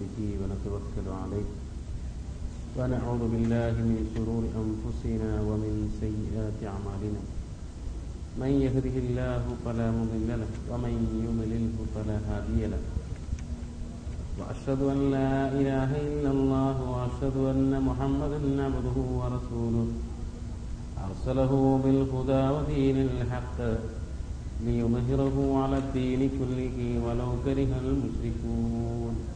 به ونتوكل عليه. ونعوذ بالله من شرور أنفسنا ومن سيئات أعمالنا. من يهده الله فلا مضل له ومن يضلله فلا هادي له. وأشهد أن لا إله إلا الله وأشهد أن محمدا عبده ورسوله. أرسله بالهدى ودين الحق ليظهره على الدين كله ولو كره المشركون.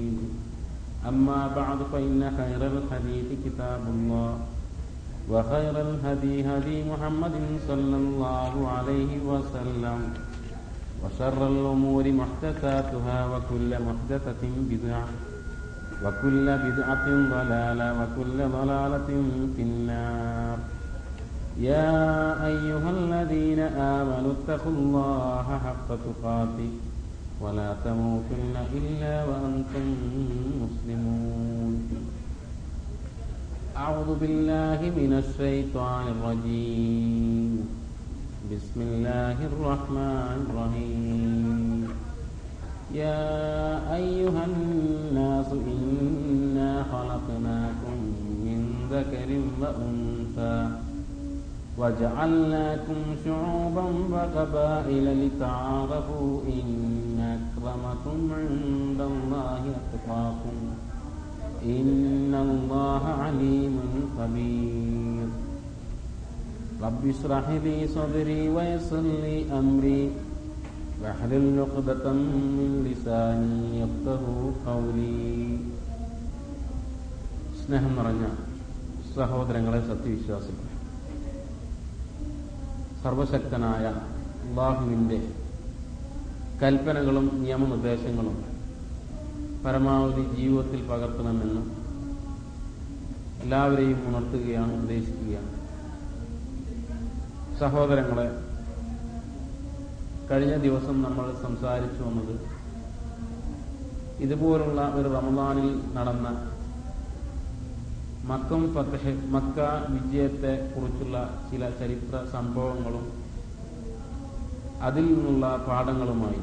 أما بعد فإن خير الحديث كتاب الله وخير الهدي هدي محمد صلى الله عليه وسلم وشر الأمور محدثاتها وكل محدثة بدعة وكل بدعة ضلالة وكل ضلالة في النار. يا أيها الذين آمنوا اتقوا الله حق تقاته. ولا تموتن إلا وأنتم مسلمون. أعوذ بالله من الشيطان الرجيم. بسم الله الرحمن الرحيم. يا أيها الناس إنا خلقناكم من ذكر وأنثى وجعلناكم شعوبا وقبائل لتعارفوا إن أكرمكم عند الله أتقاكم إن الله عليم خبير رب اشرح لي صدري ويسر لي أمري واحلل عقدة من لساني يفقه قولي സ്നേഹം നിറഞ്ഞ സഹോദരങ്ങളെ സത്യവിശ്വാസികൾ സർവശക്തനായ അള്ളാഹുവിൻ്റെ കൽപ്പനകളും നിയമനിർദ്ദേശങ്ങളും പരമാവധി ജീവിതത്തിൽ പകർത്തണമെന്ന് എല്ലാവരെയും ഉണർത്തുകയാണ് ഉദ്ദേശിക്കുകയാണ് സഹോദരങ്ങളെ കഴിഞ്ഞ ദിവസം നമ്മൾ സംസാരിച്ചു വന്നത് ഇതുപോലുള്ള ഒരു റമദാനിൽ നടന്ന മക്കം മക്ക വിജയത്തെ കുറിച്ചുള്ള ചില ചരിത്ര സംഭവങ്ങളും അതിൽ നിന്നുള്ള പാഠങ്ങളുമായി.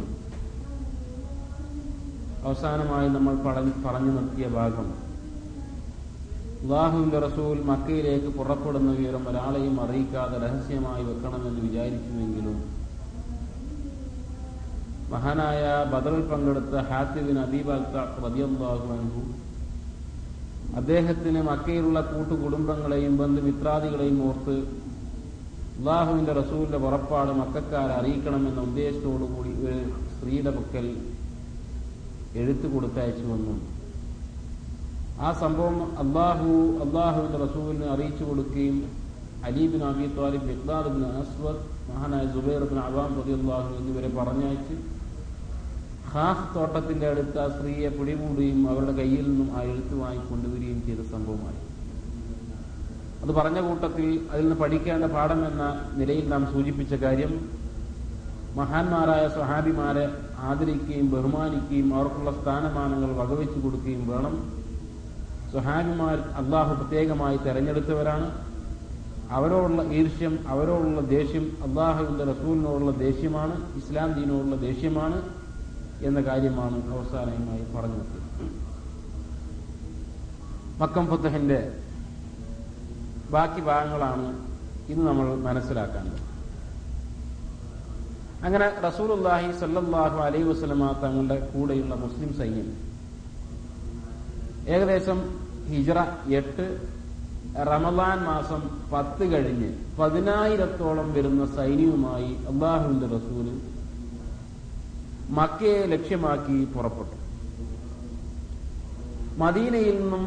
അവസാനമായി നമ്മൾ പറഞ്ഞു നിർത്തിയ ഭാഗം. അള്ളാഹുവിന്റെ റസൂൽ മക്കയിലേക്ക് പുറപ്പെടുന്ന വിവരം ഒരാളെയും അറിയിക്കാതെ രഹസ്യമായി വെക്കണമെന്ന് വിചാരിക്കുമെങ്കിലും മഹാനായ ബദറിൽ പങ്കെടുത്ത ഹാത്തിബിൻ റബിയാഹു അൻഹു അദ്ദേഹത്തിന് മക്കയിലുള്ള കൂട്ടുകുടുംബങ്ങളെയും ബന്ധുമിത്രാദികളെയും ഓർത്ത് അള്ളാഹുവിന്റെ റസൂലിന്റെ പുറപ്പാട് മക്കാരെ അറിയിക്കണമെന്ന ഉദ്ദേശത്തോടുകൂടി ഒരു സ്ത്രീയുടെ പക്കൽ എഴുത്തു കൊടുത്തയച്ചു വന്നു. ആ സംഭവം അള്ളാഹു അള്ളാഹുവിന്റെ റസൂലിന് അറിയിച്ചു കൊടുക്കുകയും അലീബിൻ അബി താലിബ് ബിൻ അസ്വദ് മഹാനായ ജുബൈർ ബിൻ അവാം പ്രതി അള്ളാഹു എന്നിവരെ പറഞ്ഞയച്ച് ഹാഹ് തോട്ടത്തിന്റെ അടുത്ത് ആ സ്ത്രീയെ പിടികൂടുകയും അവരുടെ കയ്യിൽ നിന്നും ആ എഴുത്ത് വാങ്ങിക്കൊണ്ടുവരികയും ചെയ്ത സംഭവമായി അത് പറഞ്ഞ കൂട്ടത്തിൽ അതിൽ നിന്ന് പഠിക്കേണ്ട പാഠം എന്ന നിലയിൽ നാം സൂചിപ്പിച്ച കാര്യം മഹാന്മാരായ സ്വഹാബിമാരെ ആദരിക്കുകയും ബഹുമാനിക്കുകയും അവർക്കുള്ള സ്ഥാനമാനങ്ങൾ വകവെച്ചു കൊടുക്കുകയും വേണം. സ്വഹാബിമാർ അള്ളാഹു പ്രത്യേകമായി തെരഞ്ഞെടുത്തവരാണ്. അവരോടുള്ള ഈർഷ്യം അവരോടുള്ള ദേഷ്യം അള്ളാഹുവിന്റെ റസൂലിനോടുള്ള ദേഷ്യമാണ് ഇസ്ലാം ദീനോടുള്ള ദേഷ്യമാണ് എന്ന കാര്യമാണ് അവസാനമായി പറഞ്ഞു മക്കം ഫത്തഹിന്റെ ബാക്കി ഭാഗങ്ങളാണ് ഇന്ന് നമ്മൾ മനസ്സിലാക്കേണ്ടത്. അങ്ങനെ റസൂലുല്ലാഹി സല്ലാഹു അലൈഹി വസ്ലമ തങ്ങളുടെ കൂടെയുള്ള മുസ്ലിം സൈന്യം ഏകദേശം ഹിജറ എട്ട് റമദാൻ മാസം പത്ത് കഴിഞ്ഞ് പതിനായിരത്തോളം വരുന്ന സൈന്യവുമായി അള്ളാഹുവിന്റെ റസൂൽ മക്കയെ ലക്ഷ്യമാക്കി പുറപ്പെട്ടു. മദീനയിൽ നിന്നും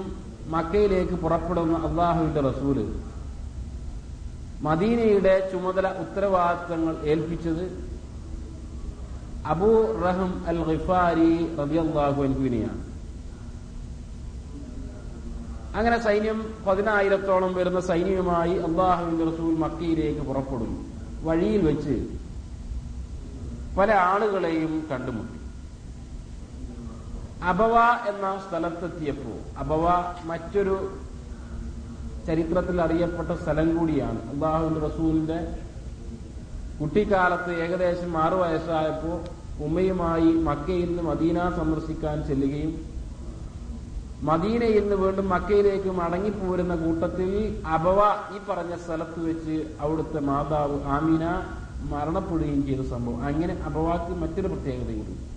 മക്കയിലേക്ക് പുറപ്പെടുന്ന അള്ളാഹുവിന്റെ റസൂൽ മദീനയുടെ ചുമതല ഉത്തരവാദിത്തങ്ങൾ ഏൽപ്പിച്ചത് അബൂ റഹം അൽ ഖിഫാരി റബി അൻഹുവിനെയാണ്. അങ്ങനെ സൈന്യം പതിനായിരത്തോളം വരുന്ന സൈന്യവുമായി അള്ളാഹുവിന്റെ റസൂൽ മക്കയിലേക്ക് പുറപ്പെടുന്നു. വഴിയിൽ വെച്ച് പല ആളുകളെയും കണ്ടുമുട്ടി. അബവ എന്ന സ്ഥലത്തെത്തിയപ്പോ അബവ മറ്റൊരു ചരിത്രത്തിൽ അറിയപ്പെട്ട സ്ഥലം കൂടിയാണ്. അള്ളാഹുവിന്റെ റസൂലിന്റെ കുട്ടിക്കാലത്ത് ഏകദേശം ആറു വയസ്സായപ്പോ ഉമ്മയുമായി മക്കയിൽ നിന്ന് മദീന സന്ദർശിക്കാൻ ചെല്ലുകയും മദീനയിൽ നിന്ന് വീണ്ടും മക്കയിലേക്ക് മടങ്ങിപ്പോരുന്ന കൂട്ടത്തിൽ അബവ ഈ പറഞ്ഞ സ്ഥലത്ത് വെച്ച് അവിടുത്തെ മാതാവ് ആമിന മരണപ്പെടുകയും ചെയ്ത സംഭവം. അങ്ങനെ അബവാക്ക് മറ്റൊരു പ്രത്യേകതയുണ്ട്.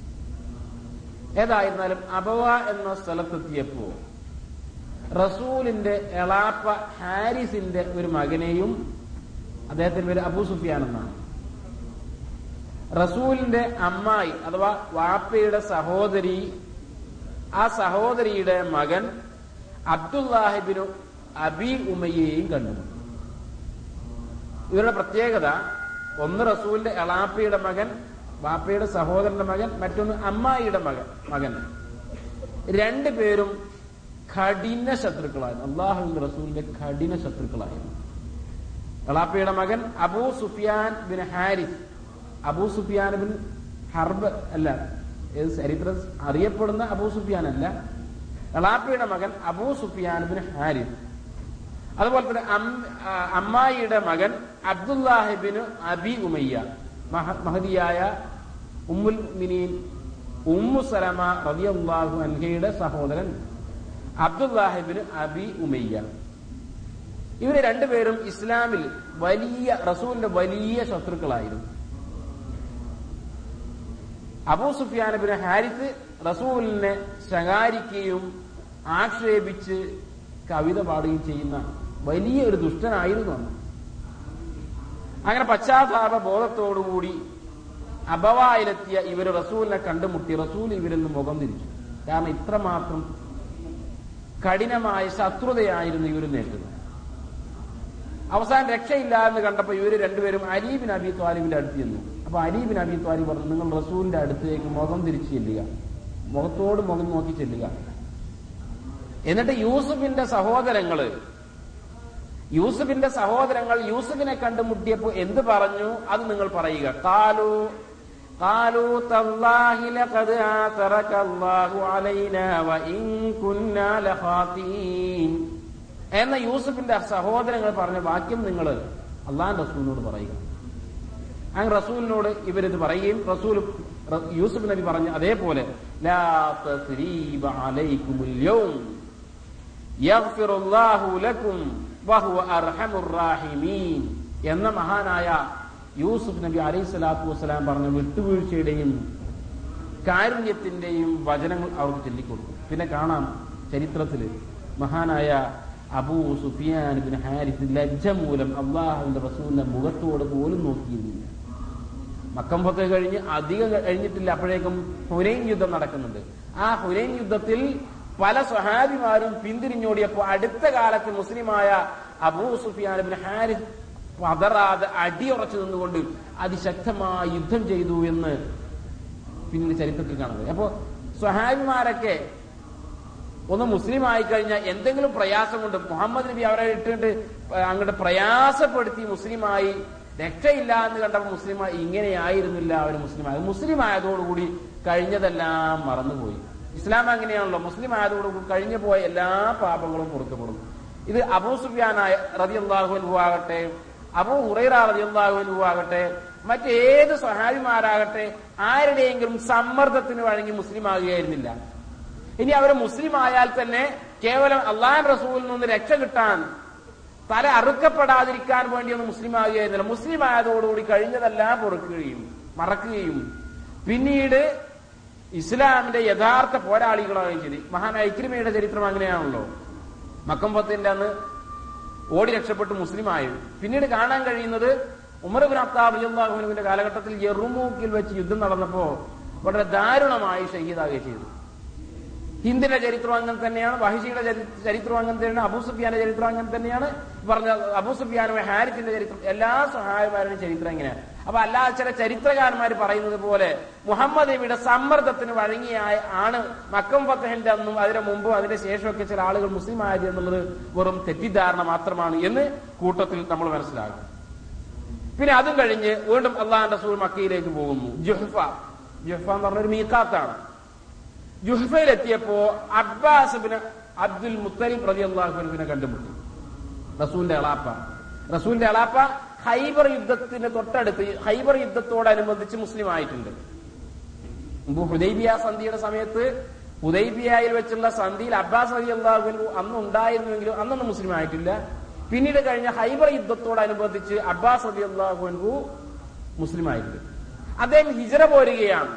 ഏതായിരുന്നാലും അബവ എന്ന സ്ഥലത്തെത്തിയപ്പോ റസൂലിന്റെ എളാപ്പ ഹാരിസിന്റെ ഒരു മകനെയും അദ്ദേഹത്തിന്റെ പേര് അബൂ സുഫിയാൻ എന്നാണ് റസൂലിന്റെ അമ്മായി അഥവാ വാപ്പയുടെ സഹോദരി ആ സഹോദരിയുടെ മകൻ അബ്ദുല്ലാഹിബിനു അബി ഉമയെയും കണ്ടു. ഇവരുടെ പ്രത്യേകത ഒന്ന് റസൂലിന്റെ എളാപ്പയുടെ മകൻ വാപ്പയുടെ സഹോദരന്റെ മകൻ മറ്റൊന്ന് അമ്മായിയുടെ മകൻ മകൻ. രണ്ടുപേരും കഠിന ശത്രുക്കളായിരുന്നു. അള്ളാഹുവിന്റെ റസൂലിന്റെ കഠിന ശത്രുക്കളായിരുന്നു. കളാപ്പയുടെ മകൻ Abu Sufyan bin Haris. Abu Sufyan bin Harb അല്ല ചരിത്രം അറിയപ്പെടുന്ന അബൂ സുഫിയാൻ അല്ല. കളാപ്പയുടെ മകൻ അബൂ സുഫിയാൻ ബിൻ ഹാരിസ്. അതുപോലെ തന്നെ അമ്മായിയുടെ മകൻ അബ്ദുല്ലാഹിബിന് അബി ഉമയ്യ മഹദിയായ ഉമ്മുൽ മിനീൻ ഉമ്മു സലമ റതിയല്ലാഹു അൻഹയുടെ സഹോദരൻ അബ്ദുല്ലാഹിബിന് അബി ഉമയ്യ. ഇവർ രണ്ടുപേരും ഇസ്ലാമിൽ വലിയ റസൂലിന്റെ വലിയ ശത്രുക്കളായിരുന്നു. അബൂ സുഫിയാൻ ബിൻ ഹാരിസ് റസൂലിനെ ശകാരിക്കുകയും ആക്ഷേപിച്ച് കവിത പാടുകയും ചെയ്യുന്ന വലിയ ഒരു ദുഷ്ടനായിരുന്നു അങ്ങനെ പശ്ചാത്താപ ബോധത്തോടുകൂടി അബവായിലെത്തിയ ഇവർ റസൂലിനെ കണ്ടുമുട്ടി റസൂൽ ഇവരിൽ നിന്ന് മുഖം തിരിച്ചു. കാരണം ഇത്രമാത്രം കഠിനമായ ശത്രുതയായിരുന്നു ഇവർ നേരിടുന്നത്. അവസാനം രക്ഷയില്ല എന്ന് കണ്ടപ്പോൾ ഇവർ രണ്ടുപേരും അലീബിൻ അബി ത്വാലിബിന്റെ അടുത്ത് ചെന്നു. അപ്പൊ അലീബിൻ അബി ത്വാലിബ് പറഞ്ഞു നിങ്ങൾ റസൂലിന്റെ അടുത്തേക്ക് മുഖം തിരിച്ചു ചെല്ലുക. മുഖത്തോട് മുഖം നോക്കി ചെല്ലുക. എന്നിട്ട് യൂസുഫിന്റെ സഹോദരങ്ങൾ യൂസുഫിന്റെ സഹോദരങ്ങൾ യൂസുഫിനെ കണ്ടുമുട്ടിയപ്പോൾ എന്ത് പറഞ്ഞു? അത് നിങ്ങൾ പറയുക. കാലു കാലു تالله لقد آثرك الله علينا وإن كنا لخاطئين എന്ന യൂസഫിന്റെ സഹോദരങ്ങൾ പറഞ്ഞ വാക്യം നിങ്ങൾ അള്ളാൻ റസൂലിനോട് പറയുക. അങ്ങ് റസൂലിനോട് ഇവരിത് പറയുകയും റസൂൽ യൂസഫ് നബി പറഞ്ഞു അതേപോലെ എന്ന മഹാനായ യൂസുഫ് നബി അലൈഹി സ്വലാത്തു വസ്സലാം പറഞ്ഞ വിട്ടുവീഴ്ചയുടെയും കാരുണ്യത്തിന്റെയും വചനങ്ങൾ അവർക്ക് ചൊല്ലിക്കൊടുക്കും. പിന്നെ കാണാം ചരിത്രത്തിൽ മഹാനായ അബൂ സുഫിയാൻ ബിൻ ഹാരിസ് ലജ്ജ മൂലം അള്ളാഹുവിന്റെ റസൂലിന്റെ മുഖത്തോട് പോലും നോക്കിയിരുന്നില്ല. മക്കമ്പൊക്കെ കഴിഞ്ഞ് അധികം കഴിഞ്ഞിട്ടില്ല. അപ്പോഴേക്കും ഹുരൈൻ യുദ്ധം നടക്കുന്നുണ്ട്. ആ ഹുരൈൻ യുദ്ധത്തിൽ പല സ്വഹാബിമാരും പിന്തിരിഞ്ഞോടിയപ്പോ അടുത്ത കാലത്ത് മുസ്ലിമായ അബൂ സുഫിയാൻ ബിൻ ഹാരിസ് പതറാതെ അടിയുറച്ചു നിന്നുകൊണ്ട് അതിശക്തമായി യുദ്ധം ചെയ്തു എന്ന് പിന്നീട് ചരിത്രത്തിൽ കാണുന്നത്. അപ്പോ സ്വഹാബിമാരൊക്കെ ഒന്ന് മുസ്ലിം ആയി കഴിഞ്ഞാൽ എന്തെങ്കിലും പ്രയാസം കൊണ്ട് മുഹമ്മദ് നബി അവരെ ഇട്ടിട്ട് അങ്ങോട്ട് പ്രയാസപ്പെടുത്തി മുസ്ലിമായി രക്ഷയില്ല എന്ന് കണ്ടപ്പോൾ മുസ്ലിമായി ഇങ്ങനെയായിരുന്നില്ല അവർ മുസ്ലിം മുസ്ലിം ആയതോടുകൂടി കഴിഞ്ഞതെല്ലാം മറന്നുപോയി. ഇസ്ലാം അങ്ങനെയാണല്ലോ. മുസ്ലിം ആയതോടുകൂടി കഴിഞ്ഞു പോയ എല്ലാ പാപങ്ങളും പുറത്തുപെടും ഇത് അബൂ സുഫിയാനായ റതി അള്ളാഹുൻ ആകട്ടെ അബൂ ആകട്ടെ മറ്റേത് സഹാബിമാരാകട്ടെ ആരുടെയെങ്കിലും സമ്മർദ്ദത്തിന് വഴങ്ങി മുസ്ലിം ആകുകയായിരുന്നില്ല ഇനി അവർ മുസ്ലിം ആയാൽ തന്നെ കേവലം അള്ളാൻ റസൂലിൽ നിന്ന് രക്ഷ കിട്ടാൻ തല അറുക്കപ്പെടാതിരിക്കാൻ വേണ്ടിയൊന്നും മുസ്ലിം ആകുകയായിരുന്നില്ല മുസ്ലിം ആയതോടുകൂടി കഴിഞ്ഞതെല്ലാം പൊറുക്കുകയും മറക്കുകയും പിന്നീട് ഇസ്ലാമിന്റെ യഥാർത്ഥ പോരാളികളാവുകയും ചെയ്തു. മഹാനായ ഇക്രിമയുടെ ചരിത്രം അങ്ങനെയാണല്ലോ. മക്കമ്പത്തിന്റെ അന്ന് ഓടി രക്ഷപ്പെട്ട് മുസ്ലിമായത് പിന്നീട് കാണാൻ കഴിയുന്നത് ഉമർബിൻ അബ്താബ് കാലഘട്ടത്തിൽ യെറുമൂക്കിൽ വെച്ച് യുദ്ധം നടന്നപ്പോ വളരെ ദാരുണമായി ഷഹീദാകുകയും ചെയ്തു. ഹിന്ദിന്റെ ചരിത്രം അങ്ങനെ തന്നെയാണ് വഹിഷിയുടെ ചരിത്രം അങ്ങനെ തന്നെയാണ് അബൂസുഫിയാന്റെ ചരിത്രം അങ്ങനെ തന്നെയാണ്. പറഞ്ഞ അബൂസുഫിയാനും ഹാരിത്തിന്റെ ചരിത്രം എല്ലാ സഹായമാരുടെയും ചരിത്രം ഇങ്ങനെയാണ്. അപ്പൊ അല്ലാതെ ചില ചരിത്രകാരന്മാർ പറയുന്നത് പോലെ മുഹമ്മദ് നബിയുടെ സമ്മർദ്ദത്തിന് വഴങ്ങിയായ ആണ്. മക്കം ഫത്തഹിന്റെ അന്നും അതിന് മുമ്പും അതിന്റെ ശേഷമൊക്കെ ചില ആളുകൾ മുസ്ലിം ആയത് എന്നുള്ളത് വെറും തെറ്റിദ്ധാരണ മാത്രമാണ് എന്ന് കൂട്ടത്തിൽ നമ്മൾ മനസ്സിലാകും പിന്നെ അതും കഴിഞ്ഞ് വീണ്ടും അള്ളാഹാന്റെ റസൂൽ മക്കയിലേക്ക് പോകുന്നു. ജുഹ്ഫ. ജുഹ്ഫ എന്ന് പറഞ്ഞൊരു മീക്കാത്താണ് ജുഹ്ഫയിലെത്തിയപ്പോ അബ്ബാസിബിന് അബ്ദുൽ മുത്തലിം പ്രതി അള്ളാഹുബിനെ കണ്ടുമുട്ടി. റസൂലിന്റെ അളാപ്പ റസൂലിന്റെ അളാപ്പ ഹൈബർ യുദ്ധത്തിന് തൊട്ടടുത്ത് ഹൈബർ യുദ്ധത്തോടനുബന്ധിച്ച് മുസ്ലിം ആയിട്ടുണ്ട്. ഹുദൈബിയ സന്ധിയുടെ സമയത്ത് ഹുദൈബിയയിൽ വെച്ചുള്ള സന്ധിയിൽ അബ്ബാസ് അലി അള്ളാഹു അന്ന് ഉണ്ടായിരുന്നുവെങ്കിലും അന്നൊന്നും മുസ്ലിം ആയിട്ടില്ല. പിന്നീട് കഴിഞ്ഞ ഹൈബർ യുദ്ധത്തോടനുബന്ധിച്ച് അബ്ബാസ് അലി അള്ളാഹു മുസ്ലിം ആയിട്ടുണ്ട്. അദ്ദേഹം ഹിജറ പോരുകയാണ്.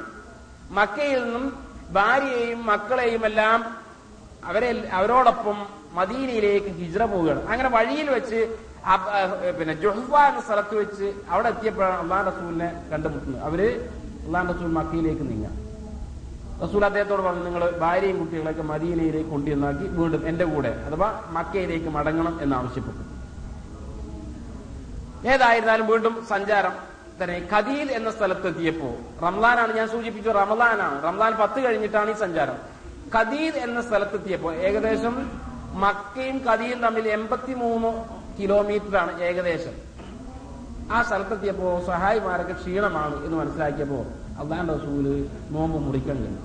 മക്കയിൽ നിന്നും ഭാര്യയെയും മക്കളെയും എല്ലാം അവരെ അവരോടൊപ്പം മദീനയിലേക്ക് ഹിജറ പോവുകയാണ്. അങ്ങനെ വഴിയിൽ വെച്ച് പിന്നെ ജുഹ്ഫ എന്ന സ്ഥലത്ത് വെച്ച് അവിടെ എത്തിയപ്പോഴാണ് അള്ളാഹ് റസൂലിനെ കണ്ടുമുട്ടുന്നത്. അവർ അള്ളാഹ് റസൂൽ മക്കയിലേക്ക് നീങ്ങാം റസൂൽ അദ്ദേഹത്തോട് പറഞ്ഞു നിങ്ങൾ ഭാര്യയും കുട്ടികളെയൊക്കെ മദീനയിലേക്ക് കൊണ്ടുവന്നാക്കി വീണ്ടും എന്റെ കൂടെ അഥവാ മക്കയിലേക്ക് മടങ്ങണം എന്ന് ആവശ്യപ്പെട്ടു ഏതായിരുന്നാലും വീണ്ടും സഞ്ചാരം തന്നെ ഖദീൽ എന്ന സ്ഥലത്തെത്തിയപ്പോ റംലാനാണ് ഞാൻ സൂചിപ്പിച്ചു റമലാനാണ് റംലാൻ പത്ത് കഴിഞ്ഞിട്ടാണ് ഈ സഞ്ചാരം. ഖദീൽ എന്ന സ്ഥലത്തെത്തിയപ്പോ ഏകദേശം മക്കയും ഖദീലും തമ്മിൽ എൺപത്തിമൂന്ന് കിലോമീറ്റർ ആണ് ഏകദേശം. ആ സ്ഥലത്തെത്തിയപ്പോ സഹായിമാരൊക്കെ ക്ഷീണമാണ് എന്ന് മനസ്സിലാക്കിയപ്പോ അള്ളാൻ റസൂൽ നോമ്പ് മുറിക്കാൻ കഴിഞ്ഞു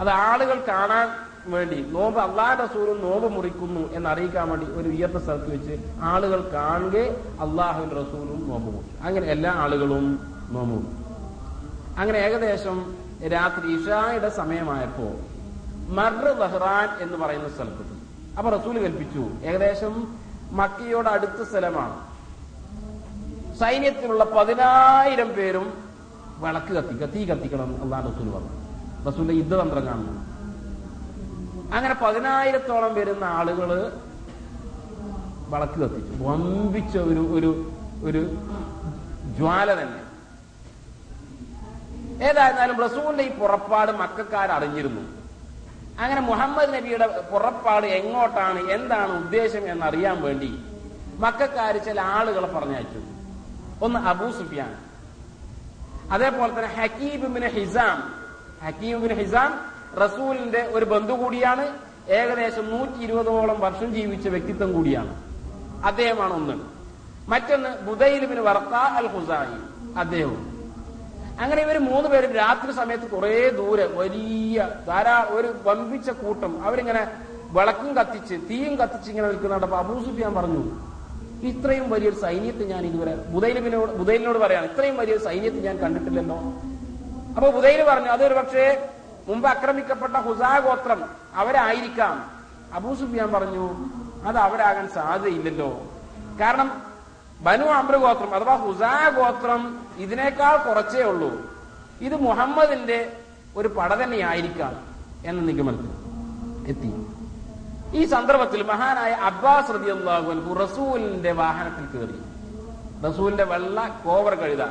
അത് ആളുകൾ കാണാൻ വേണ്ടി നോമ്പ് അള്ളാഹ് റസൂലും നോമ്പ് മുറിക്കുന്നു എന്ന് അറിയിക്കാൻ വേണ്ടി ഒരു ഉയർന്ന സ്ഥലത്ത് വെച്ച് ആളുകൾ കാണുക അള്ളാഹു റസൂലും നോമ്പ് മുറിച്ചു അങ്ങനെ എല്ലാ ആളുകളും നോമ്പ് അങ്ങനെ ഏകദേശം രാത്രി ഇഷായുടെ സമയമായപ്പോ മർ ബഹ്റാൻ എന്ന് പറയുന്ന സ്ഥലത്തെത്തി. അപ്പൊ റസൂൽ കൽപ്പിച്ചു. ഏകദേശം മക്കയോട് അടുത്ത സ്ഥലമാണ്. സൈന്യത്തിലുള്ള പതിനായിരം പേരും വിളക്ക് കത്തി തീ കത്തിക്കണം എന്നാണ് റസൂൽ പറഞ്ഞു. റസൂലിന്റെ യുദ്ധതന്ത്രം കാണുന്നു. അങ്ങനെ പതിനായിരത്തോളം വരുന്ന ആളുകൾ വിളക്ക് കത്തിച്ചു. വമ്പിച്ച ഒരു ഒരു ഒരു ജ്വാല തന്നെ. ഏതായിരുന്നാലും റസൂലിന്റെ ഈ പുറപ്പാട് മക്കാർ അറിഞ്ഞിരുന്നു അങ്ങനെ മുഹമ്മദ് നബിയുടെ പുറപ്പാട് എങ്ങോട്ടാണ് എന്താണ് ഉദ്ദേശം എന്നറിയാൻ വേണ്ടി മക്കാര് ചില ആളുകളെ പറഞ്ഞയച്ചു. ഒന്ന് അബൂ സുഫിയാൻ. അതേപോലെ തന്നെ ഹക്കീബിന് ഹിസാം. ഹക്കീബിന് ഹിസാം റസൂലിന്റെ ഒരു ബന്ധു കൂടിയാണ്. ഏകദേശം നൂറ്റി ഇരുപതോളം വർഷം ജീവിച്ച വ്യക്തിത്വം കൂടിയാണ്. അദ്ദേഹമാണ് ഒന്ന്. മറ്റൊന്ന് ബുദൈലിബിന് വർത്ത അൽ ഹുസായി അദ്ദേഹവും. അങ്ങനെ ഇവർ മൂന്ന് പേരും രാത്രി സമയത്ത് കുറെ ദൂരെ വലിയ ധാരാ ഒരു വമ്പിച്ച കൂട്ടം. അവരിങ്ങനെ വിളക്കും കത്തിച്ച് തീയും കത്തിച്ച് ഇങ്ങനെ നിൽക്കുന്നുണ്ട് അബൂ സുഫിയാൻ പറഞ്ഞു ഇത്രയും വലിയൊരു സൈന്യത്തെ ഞാൻ ഇതുവരെ ബുദൈലിനോട് ബുദൈലിനോട് പറയാണ് ഇത്രയും വലിയൊരു സൈന്യത്തെ ഞാൻ കണ്ടിട്ടില്ലല്ലോ. അപ്പൊ ബുധൈൽ പറഞ്ഞു അതൊരു പക്ഷേ മുമ്പ് ആക്രമിക്കപ്പെട്ട ഹുസാ ഗോത്രം അവരായിരിക്കാം. അബൂ സുഫിയാൻ പറഞ്ഞു അത് അവരാകാൻ സാധ്യതയില്ലല്ലോ. കാരണം ബനു അമ്ര ഗോത്രം അഥവാ ഹുസാ ഗോത്രം ഇതിനേക്കാൾ കുറച്ചേ ഉള്ളൂ. ഇത് മുഹമ്മദിന്റെ ഒരു പട തന്നെയായിരിക്കാം എന്ന നിഗമനത്തിൽ എത്തി. ഈ സന്ദർഭത്തിൽ മഹാനായ അബ്ബാസ് റസൂലിന്റെ വാഹനത്തിൽ കയറി റസൂലിന്റെ വെള്ള കോവർ കഴുത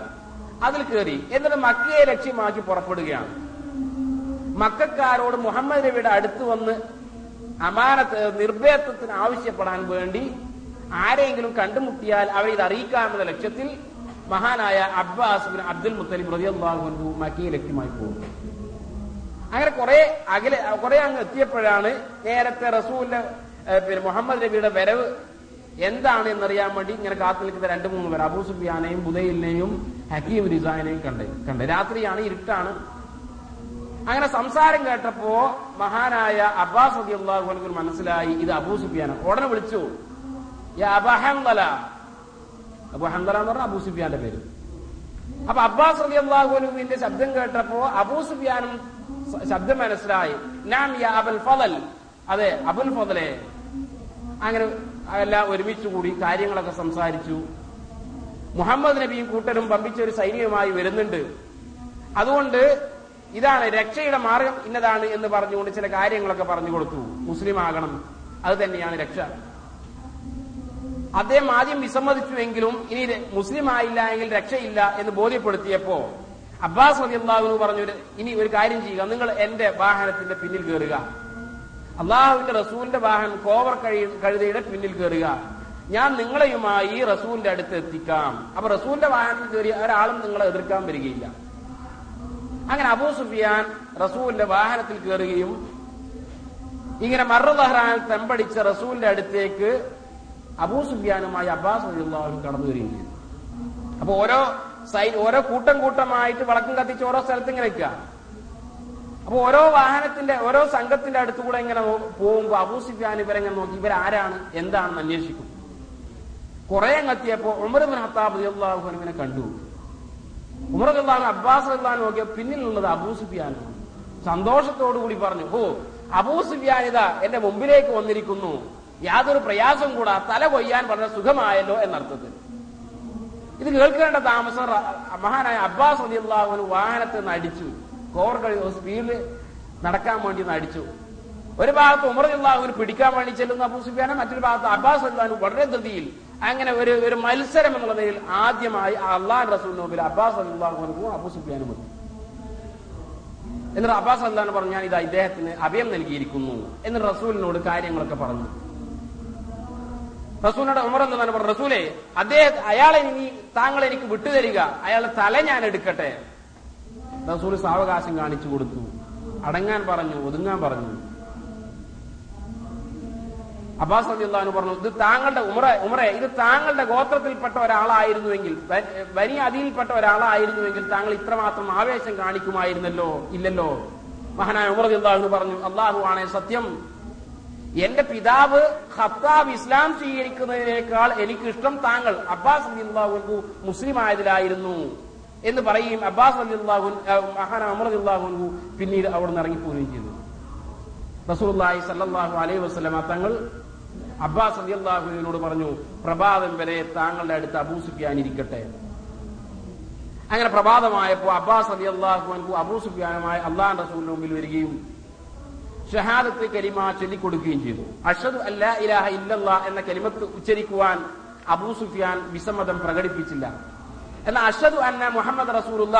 അതിൽ കയറി എന്നിട്ട് മക്കയെ ലക്ഷ്യമാക്കി പുറപ്പെടുകയാണ്. മക്കാരോട് മുഹമ്മദ് നബിയുടെ അടുത്ത് വന്ന് അമാനത്ത് നിർഭയത്വത്തിന് ആവശ്യപ്പെടാൻ വേണ്ടി ആരെങ്കിലും കണ്ടുമുട്ടിയാൽ അവരെ ഇത് അറിയിക്കാമെന്ന ലക്ഷ്യത്തിൽ മഹാനായ അബ്ബാസ് അബ്ദുൽ മുത്തലിം റളിയല്ലാഹു മക്കയെ ലക്ഷ്യമായി പോകും അങ്ങനെ കുറെ അകലെ കുറെ അങ്ങ് എത്തിയപ്പോഴാണ് നേരത്തെ റസൂലിന്റെ പിന്നെ മുഹമ്മദ് നബിയുടെ വരവ് എന്താണ് എന്നറിയാൻ വേണ്ടി ഇങ്ങനെ കാത്തു നിൽക്കുന്ന രണ്ട് മൂന്ന് പേർ അബൂ സുബിയാനെയും ബുദയിലിനെയും ഹക്കീം റിസാനെയും കണ്ട് കണ്ട്. രാത്രിയാണ് ഇരുട്ടാണ്. അങ്ങനെ സംസാരം കേട്ടപ്പോ മഹാനായ അബ്ബാസ് റതി മനസ്സിലായി ഇത് അബൂ സുബിയാന ഉടനെ വിളിച്ചു അബാ ഹംദല എന്ന് പറഞ്ഞ അബൂ സുഫിയാന്റെ പേര്. അപ്പൊ അബ്ബാസ് അലി അള്ളാഹുലുവിന്റെ ശബ്ദം കേട്ടപ്പോ അബൂ സുഫിയാനും ശബ്ദം മനസ്സിലായി. ഞാൻ അബുൽ ഫദൽ. അതെ അബുൽ ഫതലെ അങ്ങനെ എല്ലാം ഒരുമിച്ച് കൂടി കാര്യങ്ങളൊക്കെ സംസാരിച്ചു. മുഹമ്മദ് നബിയും കൂട്ടരും പമ്പിച്ച ഒരു സൈന്യവുമായി വരുന്നുണ്ട്. അതുകൊണ്ട് ഇതാണ് രക്ഷയുടെ മാർഗം ഇന്നതാണ് എന്ന് പറഞ്ഞുകൊണ്ട് ചില കാര്യങ്ങളൊക്കെ പറഞ്ഞു കൊടുത്തു. മുസ്ലിം ആകണം. അത് തന്നെയാണ് രക്ഷ. അദ്ദേഹം ആദ്യം വിസമ്മതിച്ചുവെങ്കിലും ഇനി മുസ്ലിം ആയില്ല എങ്കിൽ രക്ഷയില്ല എന്ന് ബോധ്യപ്പെടുത്തിയപ്പോ അബ്ബാസ് അലി അള്ളാഹുവിന് പറഞ്ഞു ഇനി ഒരു കാര്യം ചെയ്യുക. നിങ്ങൾ എന്റെ വാഹനത്തിന്റെ പിന്നിൽ കയറുക അള്ളാഹുവിന്റെ റസൂലിന്റെ വാഹനം കോവർ കഴി കഴുതയുടെ പിന്നിൽ കയറുക ഞാൻ നിങ്ങളെയുമായി റസൂലിന്റെ അടുത്ത് എത്തിക്കാം. അപ്പൊ റസൂലിന്റെ വാഹനത്തിൽ കയറി ഒരാളും നിങ്ങളെ എതിർക്കാൻ വരികയില്ല. അങ്ങനെ അബൂ സുഫിയാൻ റസൂലിന്റെ വാഹനത്തിൽ കയറുകയും ഇങ്ങനെ മറുദഹ്റാൻ തെമ്പടിച്ച റസൂലിന്റെ അടുത്തേക്ക് അബൂ സുബിയാനുമായി അബ്ബാസ് റളിയല്ലാഹു കടന്നു വരികയും ചെയ്തു. അപ്പൊ ഓരോ സൈ ഓരോ കൂട്ടം കൂട്ടമായിട്ട് വിളക്കും കത്തിച്ച് ഓരോ സ്ഥലത്ത് ഇങ്ങനെ വെക്കുക. അപ്പൊ ഓരോ വാഹനത്തിന്റെ ഓരോ സംഘത്തിന്റെ അടുത്തുകൂടെ ഇങ്ങനെ പോകുമ്പോ അബൂ സുഫിയാൻ ഇവരെങ്ങനെ നോക്കി? ഇവരാരാണ്? എന്താണെന്ന് അന്വേഷിക്കും. കുറെ കത്തിയപ്പോ ഉമർ ബിൻ ഹത്താബ് റളിയല്ലാഹു കണ്ടു. ഉമർ റളിയല്ലാഹു അബ്ബാസ് റളിയല്ലാഹു നോക്കിയ പിന്നിലുള്ളത് അബൂ സുഫിയാനാണ് സന്തോഷത്തോടു കൂടി പറഞ്ഞു ഓ അബൂ സുഫിയാൻ ഇതാ എന്റെ മുമ്പിലേക്ക് വന്നിരിക്കുന്നു. യാതൊരു പ്രയാസം കൂടാ തല കൊയ്യാൻ വളരെ സുഖമായല്ലോ എന്നർത്ഥത്തിൽ. ഇത് കേൾക്കേണ്ട താമസം മഹാനായ അബ്ബാസ് റളിയല്ലാഹു വാഹനത്തിൽ നിന്ന് അടിച്ചു. കോർ സ്പീഡിൽ നടക്കാൻ വേണ്ടി അടിച്ചു. ഒരു ഭാഗത്ത് ഉമർ അള്ളാഹുവിന് പിടിക്കാൻ വേണ്ടി ചെല്ലുന്ന അബൂ സുഫിയാനെ മറ്റൊരു ഭാഗത്ത് അബ്ബാസ് അള്ളാഹു വളരെ ധൃതിയിൽ അങ്ങനെ ഒരു ഒരു മത്സരം എന്നുള്ള നിലയിൽ ആദ്യമായി അള്ളാഹ് റസൂലിന് മുമ്പിൽ അബ്ബാസ് അള്ളാഹുനും അബൂ സുഫിയാനും എത്തി. എന്നിട്ട് അബ്ബാസ് അള്ളഹാൻ പറഞ്ഞു ഞാൻ ഇത് ഇദ്ദേഹത്തിന് അഭയം നൽകിയിരിക്കുന്നു എന്ന് റസൂലിനോട് കാര്യങ്ങളൊക്കെ പറഞ്ഞു. റസൂലിനോട് ഉമർ എന്ന് പറഞ്ഞു റസൂലെ അദ്ദേഹം അയാളെ ഇനി താങ്കൾ എനിക്ക് വിട്ടുതരിക. അയാളുടെ തല ഞാൻ എടുക്കട്ടെ. റസൂൽ സാവകാശം കാണിച്ചു കൊടുത്തു. അടങ്ങാൻ പറഞ്ഞു ഒതുങ്ങാൻ പറഞ്ഞു. അബ്ബാസ് അള്ളാഹു പറഞ്ഞു ഇത് താങ്കളുടെ ഉമറ ഉമറെ ഇത് താങ്കളുടെ ഗോത്രത്തിൽപ്പെട്ട ഒരാളായിരുന്നുവെങ്കിൽ വനി അതിയിൽപ്പെട്ട ഒരാളായിരുന്നുവെങ്കിൽ താങ്കൾ ഇത്രമാത്രം ആവേശം കാണിക്കുമായിരുന്നല്ലോ ഇല്ലല്ലോ. മഹാനായ ഉമർ അള്ളാഹു പറഞ്ഞു അള്ളാഹു ആണേ സത്യം. എന്റെ പിതാവ് ഖത്താബ് ഇസ്ലാം സ്വീകരിക്കുന്നതിനേക്കാൾ എനിക്കിഷ്ടം താങ്കൾ. അബ്ബാസ് അലിഹു മുസ്ലിം ആയതിലായിരുന്നു എന്ന് പറയും അബ്ബാസ് അലിഹു മഹാന അമർ അലിള്ളാഹു പിന്നീട് അവിടെ നിന്ന് ഇറങ്ങിപ്പോവുകയും ചെയ്തു. റസൂലുള്ളാഹി സല്ലാഹു അലൈഹി വസല്ലമ തങ്ങൾ അബ്ബാസ് റളിയല്ലാഹുവിനോട് പറഞ്ഞു പ്രഭാതം വരെ താങ്കളുടെ അടുത്ത് അബൂ ഇരിക്കട്ടെ. അങ്ങനെ പ്രഭാതമായപ്പോ അബ്ബാസ് അലി അൻഹു അബൂ സുഫിയാനുമായി അള്ളാഹ് റസൂലിന്റെ മുമ്പിൽ വരികയും ഷഹാദത്ത് കലിമ ചൊല്ലിക്കൊടുക്കുകയും ചെയ്തു. അഷദ് അല്ലാ ഇലാഹ ഇല്ലല്ലാ എന്ന കലിമത്ത് ഉച്ചരിക്കുവാൻ അബൂ സുഫിയാൻ വിസമ്മതം പ്രകടിപ്പിച്ചില്ല. എന്നാൽ അഷദ് അന്ന മുഹമ്മദ് റസൂലുള്ള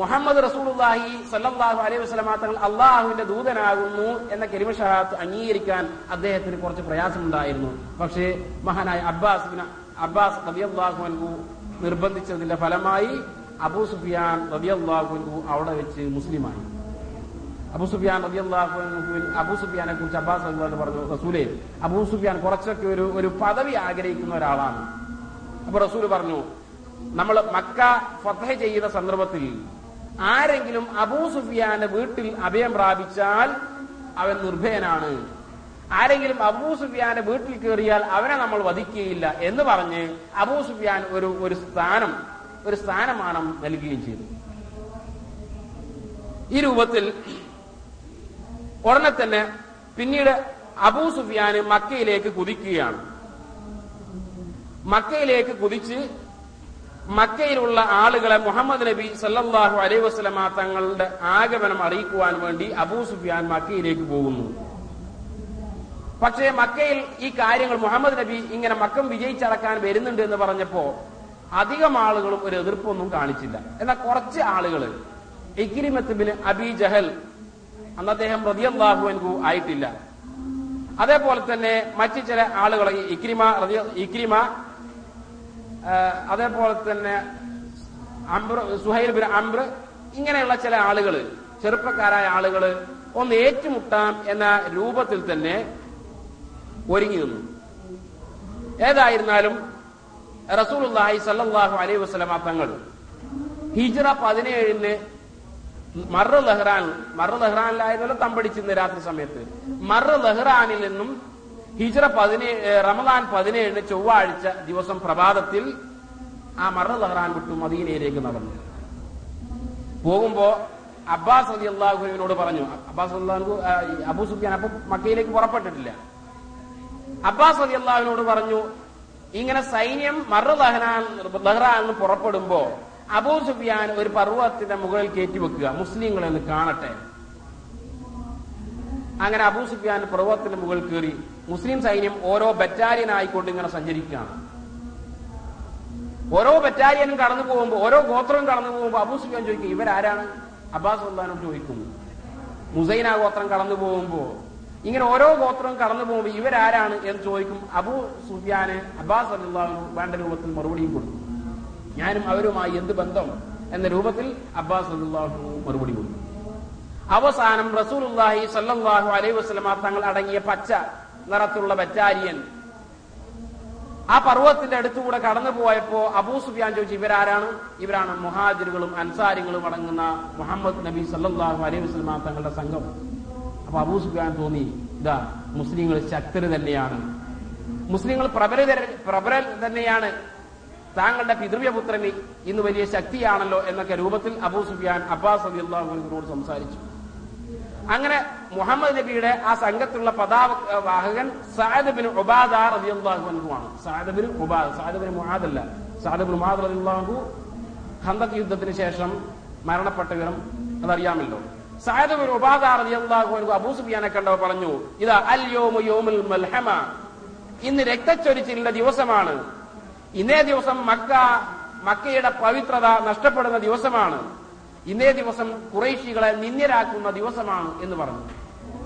മുഹമ്മദ് റസൂലുള്ളാഹി സല്ലാഹു അലൈഹി വസല്ലമ തങ്ങൾ അള്ളാഹുവിന്റെ ദൂതനാകുന്നു എന്ന കരിമ ഷഹാദത്ത് അംഗീകരിക്കാൻ അദ്ദേഹത്തിന് കുറച്ച് പ്രയാസമുണ്ടായിരുന്നു. പക്ഷേ മഹാനായ അബ്ബാസ് അബ്ബാസ് റളിയല്ലാഹു അൻഹു നിർബന്ധിച്ചതിന്റെ ഫലമായി അബൂ സുഫിയാൻ റളിയല്ലാഹു അൻഹു അവിടെ വെച്ച് മുസ്ലിമായി അബൂ സുഫിയാൻ റളിയല്ലാഹു അബു സുഫിയാനെ കുറിച്ച് അബ്ബാസ് റളിയല്ലാഹു പറഞ്ഞു റസൂലേ അബു സുഫിയാൻ കുറച്ചൊക്കെ ഒരു ഒരു പദവി ആഗ്രഹിക്കുന്ന ഒരാളാണ്. അപ്പൊ റസൂൽ പറഞ്ഞു നമ്മൾ മക്ക ഫതഹ ചെയ്ത സന്ദർഭത്തിൽ ആരെങ്കിലും അബൂ സുഫിയാന്റെ വീട്ടിൽ അഭയം പ്രാപിച്ചാൽ അവൻ നിർഭയനാണ്. ആരെങ്കിലും അബൂ സുഫിയാന്റെ വീട്ടിൽ കയറിയാൽ അവനെ നമ്മൾ വധിക്കുകയില്ല. എന്ന് പറഞ്ഞ് അബൂ സുഫിയാൻ ഒരു ഒരു സ്ഥാനം ഒരു സ്ഥാനമാനം നൽകുകയും ചെയ്തു. ഈ രൂപത്തിൽ ഉടനെ തന്നെ പിന്നീട് അബൂ സുഫിയാന് മക്കയിലേക്ക് കുതിക്കുകയാണ്. മക്കയിലേക്ക് കുതിച്ച് മക്കയിലുള്ള ആളുകളെ മുഹമ്മദ് നബി സല്ലാഹു അലൈഹി വസല്ലമ തങ്ങളുടെ ആഗമനം അറിയിക്കുവാൻ വേണ്ടി അബൂ സുഫിയാൻ മക്കയിലേക്ക് പോകുന്നു. പക്ഷേ മക്കയിൽ ഈ കാര്യങ്ങൾ മുഹമ്മദ് നബി ഇങ്ങനെ മക്കം വിജയിച്ചടക്കാൻ വരുന്നുണ്ട് എന്ന് പറഞ്ഞപ്പോ അധികം ആളുകളും ഒരു എതിർപ്പൊന്നും കാണിച്ചില്ല. എന്നാൽ കുറച്ച് ആളുകൾ ഇക്രിമത്തുബിന് അബി ജഹൽ അന്ന് അദ്ദേഹം റതിയല്ലാഹു അൻഹു ആയിട്ടില്ല. അതേപോലെ തന്നെ മറ്റു ചില ആളുകൾ ഇക്രിമ ഇക്രിമ അതേപോലെ തന്നെ സുഹൈൽ ബിൻ അംബ്ര ഇങ്ങനെയുള്ള ചില ആളുകൾ ചെറുപ്പക്കാരായ ആളുകൾ ഒന്ന് ഏറ്റുമുട്ടാം എന്ന രൂപത്തിൽ തന്നെ ഒരുങ്ങി നിന്നു. ഏതായിരുന്നാലും റസൂൽ സല്ലാഹു അലൈഹി വസ്ലമ തങ്ങൾ ഹിജറ പതിനേഴിന് മറ ലഹ്റാൻ മറ ലഹ്റാനിലായതല്ലോ തമ്പടിച്ചിരുന്ന രാത്രി സമയത്ത്. മറ ലഹ്റാനിൽ നിന്നും ഹിജറ പതിനേഴ് റമദാൻ പതിനേഴിന് ചൊവ്വാഴ്ച ദിവസം പ്രഭാതത്തിൽ ആ മറ ലഹ്റാൻ വിട്ടു മദീനയിലേക്ക് നടന്നു. പോകുമ്പോ അബ്ബാസ് അലി അള്ളാഹുവിനോട് പറഞ്ഞു അബ്ബാസ് അള്ളാഹു അബൂ സുഫിയാൻ അപ്പൊ മക്കയിലേക്ക് പുറപ്പെട്ടിട്ടില്ല. അബ്ബാസ് അലി അള്ളാഹുവിനോട് പറഞ്ഞു ഇങ്ങനെ സൈന്യം മറു ലഹ്റാൻ ലഹ്റാൻ പുറപ്പെടുമ്പോ അബൂ സുഫിയാൻ ഒരു പർവതത്തിന്റെ മുകളിൽ കയറ്റി വെക്കുക. മുസ്ലിങ്ങളെന്ന് കാണട്ടെ. അങ്ങനെ അബൂ സുഫിയാൻ പർവതത്തിന്റെ മുകളിൽ കയറി. മുസ്ലിം സൈന്യം ഓരോ ബറ്റാലിയൻ ആയിക്കൊണ്ട് ഇങ്ങനെ സഞ്ചരിക്കുകയാണ്. ഓരോ ബറ്റാലിയനും കടന്നു പോകുമ്പോൾ ഓരോ ഗോത്രവും കടന്നു പോകുമ്പോൾ അബൂ സുഫിയാൻ ചോദിക്കും ഇവരാരാണ്? അബ്ബാസ് സുൽത്താനോട് ചോദിക്കുന്നു. മുസൈന ഗോത്രം കടന്നു പോകുമ്പോ ഇങ്ങനെ ഓരോ ഗോത്രവും കടന്നു പോകുമ്പോൾ ഇവരാരാണ് എന്ന് ചോദിക്കും. അബൂ സുഫിയാന് അബ്ബാസ് അല്ലാഹു വേണ്ട രൂപത്തിൽ മറുപടിയും കൊടുക്കും. ഞാനും അവരുമായി എന്ത് ബന്ധം? എന്ന രൂപത്തിൽ അബ്ബാസ് മറുപടി കൊടുത്തു. അവസാനം സല്ലല്ലാഹു അലൈഹി വസ്ലമ തങ്ങൾ അടങ്ങിയ പച്ച നിറത്തിലുള്ള ബറ്റാലിയൻ ആ പർവതത്തിന്റെ അടുത്തുകൂടെ കടന്നു പോയപ്പോ അബൂ സുഫിയാൻ ചോദിച്ചു ഇവരാരാണ്? ഇവരാണ് മുഹാജിറുകളും അൻസാരികളും അടങ്ങുന്ന മുഹമ്മദ് നബി സല്ലാഹു അലൈഹി വസ്ലമ തങ്ങളുടെ സംഘം. അപ്പൊ അബൂ സുഫിയാൻ തോന്നി ഇതാ മുസ്ലിങ്ങൾ ശക്തര് തന്നെയാണ്. മുസ്ലിങ്ങൾ പ്രബല പ്രബല തന്നെയാണ്. താങ്കളുടെ പിതൃവ്യപുത്രൻ ഇന്ന് വലിയ ശക്തിയാണല്ലോ എന്നൊക്കെ രൂപത്തിൽ അബൂ സുഫിയാൻ അബ്ബാസ് അലി അള്ളാഹുവിനോട് സംസാരിച്ചു. അങ്ങനെ മുഹമ്മദ് നബിയുടെ ആ സംഘത്തിലുള്ള പതാവാഹകൻ സഅദ് ബിൻ ഉബാദ റളിയല്ലാഹു അൻഹു ആണ് സഅദ് മുഹാദല്ല സാദബിൻ ബിൻ മുആദ് റളിയല്ലാഹു ഖന്തഖ് യുദ്ധത്തിന് ശേഷം മരണപ്പെട്ട വിവരം അതറിയാമല്ലോ. സാദബിൻ ബിൻ ഉബാദ റളിയല്ലാഹു അബൂ സുഫിയാനെ കണ്ടവ പറഞ്ഞു ഇതാ അൽ യൗമു യോമുൽ മൽഹമ. ഇന്ന് രക്തച്ചൊരിച്ചിലിന്റെ ദിവസമാണ്. ഇന്നേ ദിവസം മക്ക മക്കയുടെ പവിത്രത നഷ്ടപ്പെടുന്ന ദിവസമാണ്. ഇന്നേ ദിവസം കുറേശികളെ നിന്ദ്യരാക്കുന്ന ദിവസമാണ് എന്ന് പറഞ്ഞു.